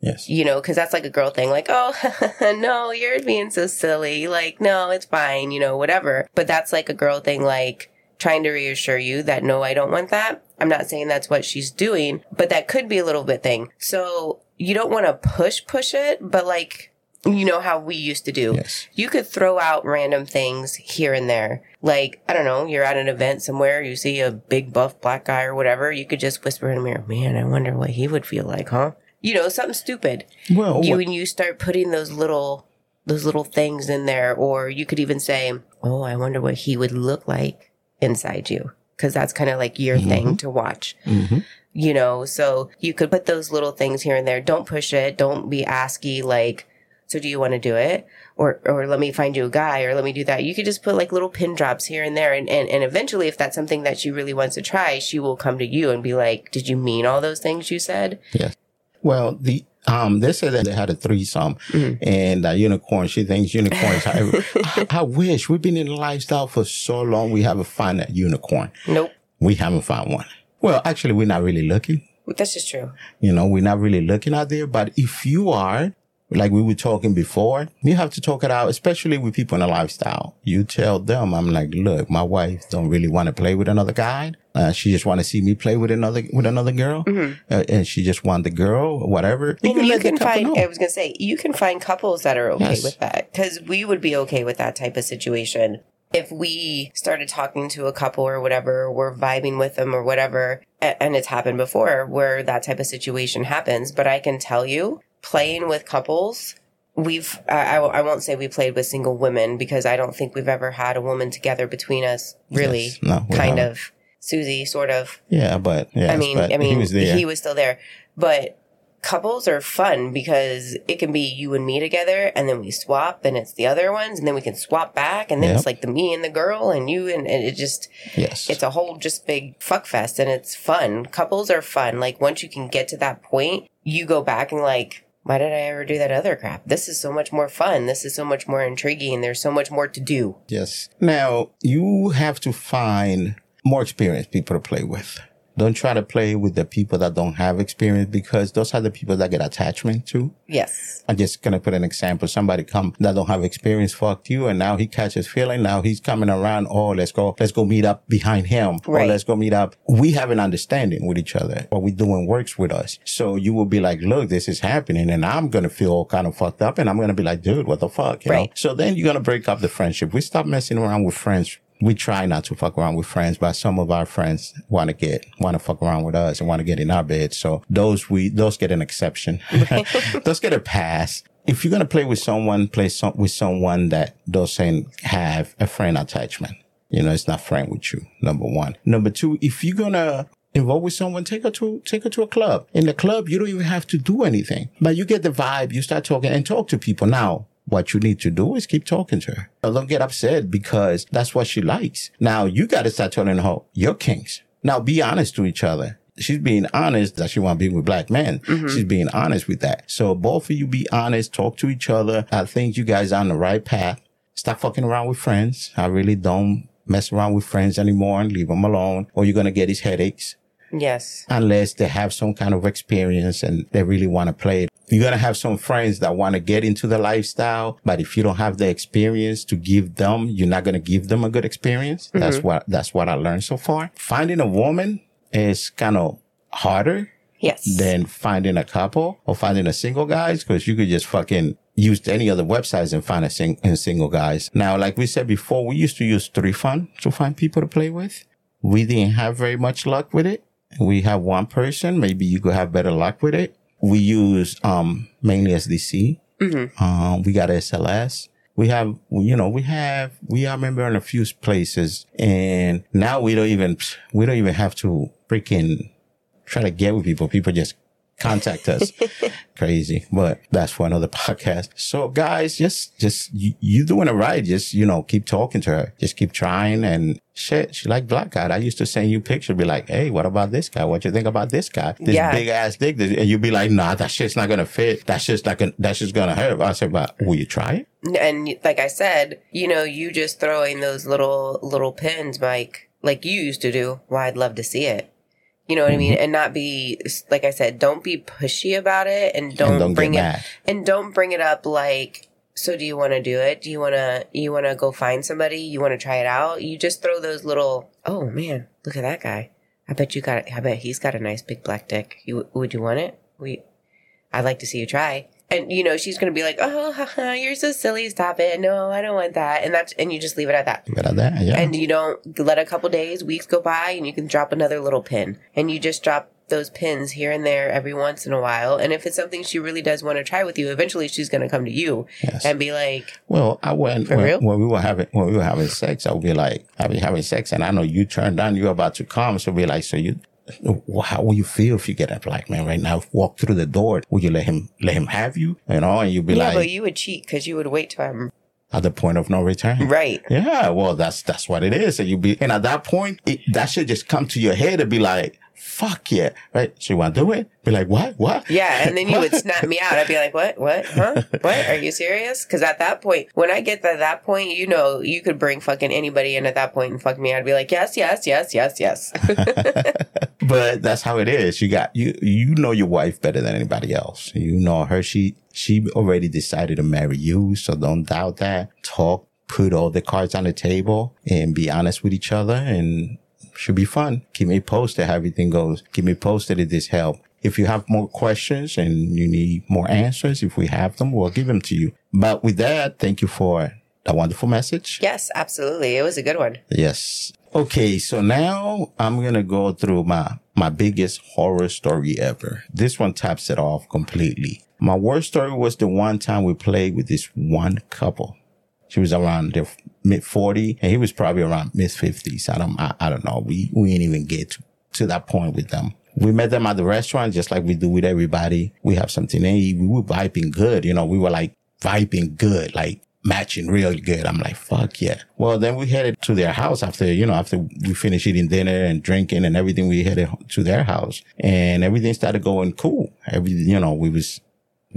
C: Yes.
D: you know, because that's like a girl thing, like, oh, no, you're being so silly. Like, no, it's fine, you know, whatever. But that's like a girl thing, like trying to reassure you that no, I don't want that. I'm not saying that's what she's doing, but that could be a little bit thing. So you don't want to push, push it, but like, you know how we used to do.
C: Yes.
D: You could throw out random things here and there. Like, I don't know, you're at an event somewhere, you see a big buff black guy or whatever, you could just whisper in the mirror, man, I wonder what he would feel like, huh? You know, something stupid.
C: Well,
D: You
C: what-
D: and you start putting those little those little things in there, or you could even say, Oh, I wonder what he would look like inside you. Cause that's kind of like your thing to watch
C: Mhm.
D: you know so you could put those little things here and there don't push it don't be asky like so do you want to do it or or let me find you a guy or let me do that you could just put like little pin drops here and there and, and and eventually if that's something that she really wants to try she will come to you and be like did you mean all those things you said
C: Yes. Well, the um, they said that they had a threesome, and uh, unicorn. She thinks unicorns. I, I, wish we've been in the lifestyle for so long. We haven't found that unicorn.
D: nope
C: We haven't found one. Well, actually, we're not really looking.
D: This is true
C: You know, we're not really looking out there. But if you are, like we were talking before, you have to talk it out, especially with people in a lifestyle. You tell them, I'm like, look, my wife don't really want to play with another guy. Uh, she just want to see me play with another with another girl, uh, and she just want the girl, whatever.
D: Mm-hmm. and you can find
C: know.
D: i was gonna say you can find couples that are okay
C: Yes.
D: with that because we would be okay with that type of situation if we started talking to a couple or whatever we're vibing with them or whatever and it's happened before where that type of situation happens but i can tell you playing with couples we've I, I won't say we played with single women because i don't think we've ever had a woman together between us really
C: Yes. No,
D: kind
C: haven't.
D: of susie sort of
C: Yeah, but yeah,
D: I mean, I mean,
C: he was there.
D: still there. But couples are fun because it can be you and me together, and then we swap, and it's the other ones, and then we can swap back, and then
C: Yep.
D: it's like the me and the girl, and you, and, and it just
C: yes,
D: it's a whole just big fuck fest, and it's fun. Couples are fun. Like once you can get to that point, you go back and like. Why did I ever do that other crap? This is so much more fun. This is so much more intriguing. There's so much more to do.
C: yes. Now you have to find more experienced people to play with. Don't try to play with the people that don't have experience because those are the people that get attachment to.
D: Yes.
C: I'm just gonna put an example. Somebody come that don't have experience, fucked you, and now he catches feeling. Now he's coming around. Oh, let's go, let's go meet up behind him, oh,
D: Right.
C: or let's go meet up. We have an understanding with each other. What we doing works with us. So you will be like, look, this is happening, and I'm gonna feel all kind of fucked up, and I'm gonna be like, dude, what the fuck, you know?
D: Right.
C: So then you're gonna break up the friendship. We stop messing around with friends. We try not to fuck around with friends, but some of our friends want to get, want to fuck around with us and want to get in our bed. So those we, those get an exception. those get a pass. If you're going to play with someone, play some, with someone that doesn't have a friend attachment. You know, it's not friend with you. Number one. Number two, if you're going to involve with someone, take her to, take her to a club. In the club, you don't even have to do anything, but you get the vibe. You start talking and talk to people. Now, what you need to do is keep talking to her. Don't get upset because that's what she likes. Now you got to start telling her your kinks. Now be honest to each other. she's being honest that she want to be with black men. Mm-hmm. She's being honest with that. So both of you be honest, talk to each other. I think you guys are on the right path. Stop fucking around with friends. I really don't mess around with friends anymore and leave them alone or you're going to get these headaches
D: Yes.
C: unless they have some kind of experience and they really want to play it. You're going to have some friends that want to get into the lifestyle, but if you don't have the experience to give them, you're not going to give them a good experience. Mm-hmm. That's what, that's what I learned so far. Finding a woman is kind of harder
D: Yes.
C: than finding a couple or finding a single guys because you could just fucking use any other websites and find a sing- and single guys. Now, like we said before, we used to use Three Fun to find people to play with. We didn't have very much luck with it. We have one person. Maybe you could have better luck with it. We use, um, mainly SDC. Um, we got SLS. We have, you know, we have, we are member in a few places and now we don't even, we don't even have to freaking try to get with people. People just contact us. Crazy, but that's for another podcast. So guys, just, just, you, you doing it right. Just, you know, keep talking to her. Just keep trying and shit. She like black guy. I used to send you pictures, be like, Hey, what about this guy? What you think about this guy? This
D: Yeah.
C: big ass dick. And you'd be like, nah, that shit's not going to fit. That's just not going to, that's just going to hurt. I said, but will you try it?
D: and like I said, you know, you just throwing those little little pins, Mike, like you used to do. Well, I'd love to see it. You know what I mean?
C: Mm-hmm.
D: And not be like I said, don't be pushy about it, and don't,
C: don't
D: bring it
C: mad.
D: and don't bring it up like. So do you want to do it? Do you want to you want to go find somebody? You want to try it out? You just throw those little. Oh man, look at that guy. I bet you got. I bet he's got a nice big black dick. You would you want it? We. I'd like to see you try. And you know she's gonna be like, "Oh, haha, you're so silly. Stop it. No, I don't want that." And that's and you just leave it at that.
C: Leave it at that. Yeah.
D: And you don't let a couple days, weeks go by, and you can drop another little pin. And you just drop those pins here and there every once in a while. And if it's something she really does want to try with you, eventually she's gonna come to you
C: Yes.
D: and be like,
C: Well, I went
D: For
C: when,
D: real?
C: when we were having when we were having sex. I would be like, I be having sex, and I know you turned down. You're about to come, so be like, so you, how will you feel if you get a black man right now? Walk through the door. Would you let him let him have you? You know, and you'd be
D: "Yeah,
C: like,
D: but you would cheat because you would wait till I'm
C: at the point of no return.
D: right."
C: Yeah, well, that's that's what it is. And you be, and at that point, it, that should just come to your head and be like, "Fuck yeah!" Right? So you want to do it? Be like, "What? What?"
D: Yeah, and then you would snap me out. I'd be like, "What? What? Huh? What? Are you serious?" Because at that point, when I get to that point, you know, you could bring fucking anybody in at that point and fuck me. I'd be like, "Yes, yes, yes, yes, yes."
C: but that's how it is. You got you you know your wife better than anybody else. You know her. She she already decided to marry you, so don't doubt that. Talk, put all the cards on the table, and be honest with each other, and should be fun. Keep me posted how everything goes. Keep me posted if this help. If you have more questions and you need more answers, if we have them, we'll give them to you. But with that, thank you for that wonderful message.
D: yes, absolutely. It was a good one.
C: Yes. Okay, so now I'm gonna go through my my biggest horror story ever. This one taps it off completely. My worst story was the one time we played with this one couple. She was around the mid 40 and he was probably around mid 50s. I don't I, I don't know. We we didn't even get to, to that point with them. We met them at the restaurant just like we do with everybody. We have something eat. We were vibing good. You know, we were like vibing good, like matching real good. I'm like, fuck yeah. Well, then we headed to their house after, you know, after we finished eating dinner and drinking and everything, we headed to their house and everything started going cool. Every, you know, we was,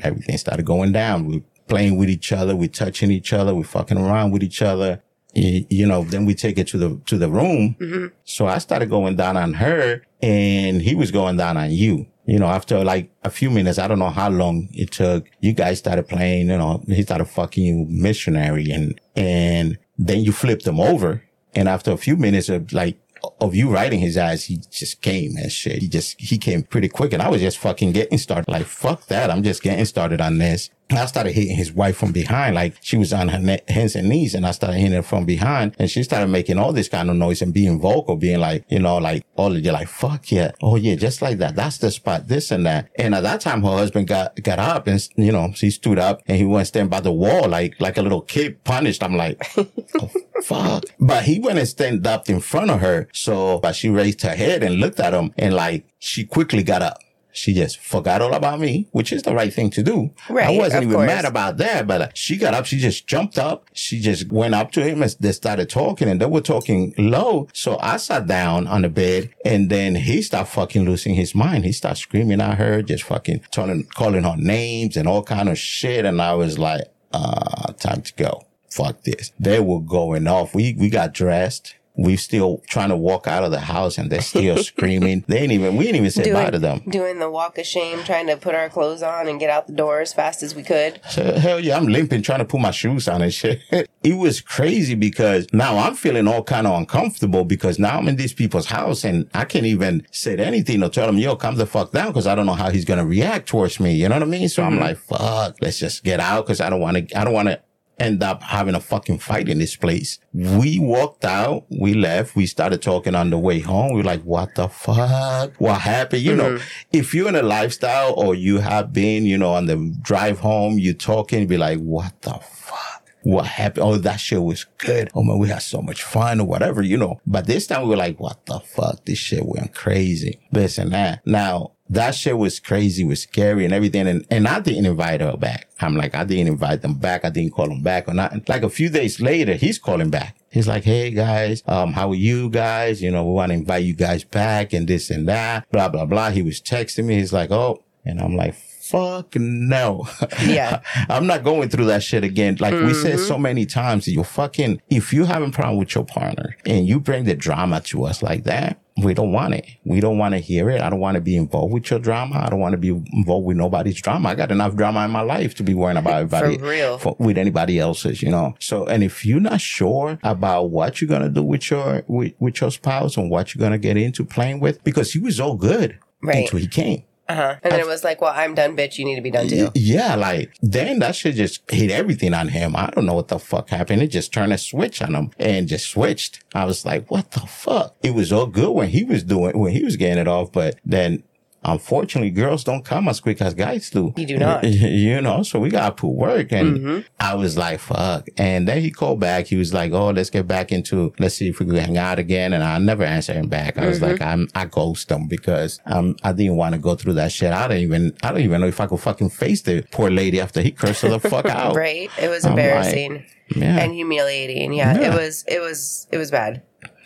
C: everything started going down. We playing with each other. We're touching each other. We're fucking around with each other. You know, then we take it to the, to the room. Mm-hmm. So I started going down on her and he was going down on you. You know, after like a few minutes, I don't know how long it took. You guys started playing, you know, he started fucking you missionary and, and then you flipped him over. And after a few minutes of like, of you riding his ass, he just came and shit. He just, he came pretty quick and I was just fucking getting started. Like, fuck that. I'm just getting started on this. I started hitting his wife from behind, like she was on her ne- hands and knees, and I started hitting her from behind, and she started making all this kind of noise and being vocal, being like, you know, like all of you, like fuck yeah, oh yeah, just like that. That's the spot, this and that. And at that time, her husband got got up and you know she stood up and he went stand by the wall like like a little kid punished. I'm like, oh, fuck. But he went and stand up in front of her, so but she raised her head and looked at him, and like she quickly got up. She just forgot all about me, which is the right thing to do. I wasn't even
D: course.
C: mad about that, but uh, she got up, she just jumped up, she just went up to him and they started talking and they were talking low. So I sat down on the bed and then he started fucking losing his mind. He started screaming at her, just fucking turning, calling her names and all kind of shit. And I was like, uh, time to go. Fuck this. They were going off. We, we got dressed. We still trying to walk out of the house and they're still screaming. They ain't even, we didn't even say bye to them.
D: doing the walk of shame, trying to put our clothes on and get out the door as fast as we could.
C: So, hell yeah, I'm limping trying to put my shoes on and shit. it was crazy because now I'm feeling all kind of uncomfortable because now I'm in these people's house and I can't even say anything or tell him, yo, come the fuck down because I don't know how he's going to react towards me. You know what I mean? So I'm mm-hmm. like, fuck, let's just get out because I don't want to, I don't want to end up having a fucking fight in this place. We walked out, we left, we started talking on the way home. We are like, what the fuck? What happened? You know, mm-hmm. if you're in a lifestyle or you have been, you know, on the drive home, you talking, be like, what the fuck? What happened? Oh, that shit was good. Oh man, we had so much fun or whatever, you know. But this time we were like, what the fuck? This shit went crazy. This and that. Now, that shit was crazy, was scary and everything. And, and I didn't invite her back. I'm like, I didn't invite them back. I didn't call them back or not. Like a few days later, he's calling back. He's like, Hey guys, um, how are you guys? You know, we want to invite you guys back and this and that, blah, blah, blah. He was texting me. He's like, Oh, and I'm like, fuck no.
D: Yeah.
C: I'm not going through that shit again. Like we said so many times, you fucking, if you having problem with your partner and you bring the drama to us like that, we don't want it. We don't want to hear it. I don't want to be involved with your drama. I don't want to be involved with nobody's drama. I got enough drama in my life to be worrying about everybody.
D: For real.
C: for- with anybody else's, you know. So, and if you're not sure about what you're gonna do with your with, with your spouse and what you're gonna get into playing with, because he was all good
D: Right.
C: until he came.
D: Uh huh. And then it was like, well, I'm done, bitch. You need to be done too.
C: Yeah, like then that shit just hit everything on him. I don't know what the fuck happened. It just turned a switch on him and just switched. I was like, what the fuck? It was all good when he was doing when he was getting it off, but then unfortunately girls don't come as quick as guys do.
D: You do not.
C: You know, so we gotta put work and I was like, fuck. And then he called back. He was like, oh, let's get back into, let's see if we can hang out again. And I never answered him back. I was like, I'm, I ghost him because, um, I didn't want to go through that shit. I don't even, I don't even know if I could fucking face the poor lady after he cursed her the fuck out.
D: Right. It was
C: I'm like,
D: embarrassing
C: Yeah.
D: and humiliating. Yeah,
C: Yeah.
D: It was. It was. It was bad.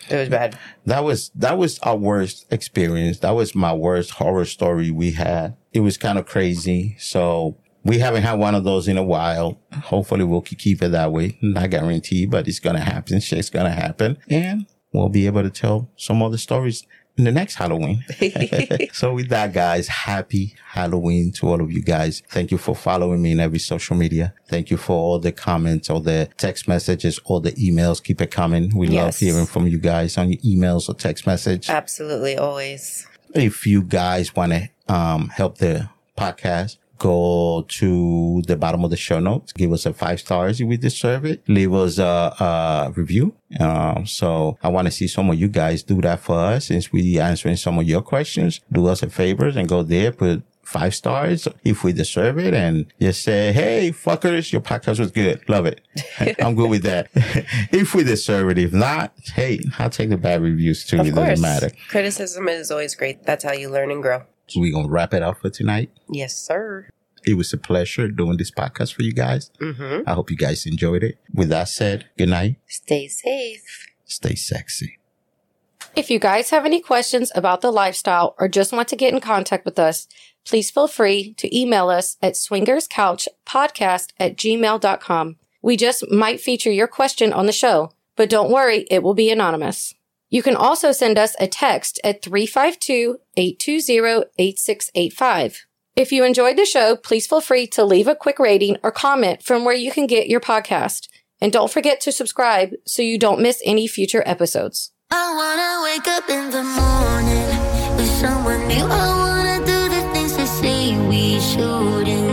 D: It was bad.
C: That was that was our worst experience. That was my worst horror story we had. It was kind of crazy. So we haven't had one of those in a while. Hopefully we'll keep it that way. Not guaranteed, but it's gonna happen. Shit's gonna happen, and we'll be able to tell some other stories the next Halloween. so with that, guys, happy Halloween to all of you guys. Thank you for following me in every social media. Thank you for all the comments, all the text messages, all the emails. Keep it coming. We love hearing from you guys on your emails or text message.
D: Absolutely. Always.
C: If you guys want to um, help the podcast, go to the bottom of the show notes, give us a five stars if we deserve it, leave us a, a review. Um, so I want to see some of you guys do that for us since we answering some of your questions. Do us a favor and go there, put five stars if we deserve it and just say, Hey, fuckers, your podcast was good. Love it. I'm good with that. if we deserve it. If not, hey, I'll take the bad reviews too.
D: Of
C: it
D: course.
C: doesn't matter.
D: Criticism is always great. That's how you learn and grow.
C: So we're gonna wrap it up for tonight.
D: Yes, sir.
C: It was a pleasure doing this podcast for you guys.
D: Mm-hmm.
C: I hope you guys enjoyed it. With that said, good night.
D: Stay safe.
C: Stay sexy.
E: If you guys have any questions about the lifestyle or just want to get in contact with us, please feel free to email us at swingerscouchpodcast at gmail.com. We just might feature your question on the show, but don't worry, it will be anonymous. You can also send us a text at 352-820-8685. If you enjoyed the show, please feel free to leave a quick rating or comment from where you can get your podcast. And don't forget to subscribe so you don't miss any future episodes.
B: I wanna wake up in the morning with someone new. I wanna do the things say we shouldn't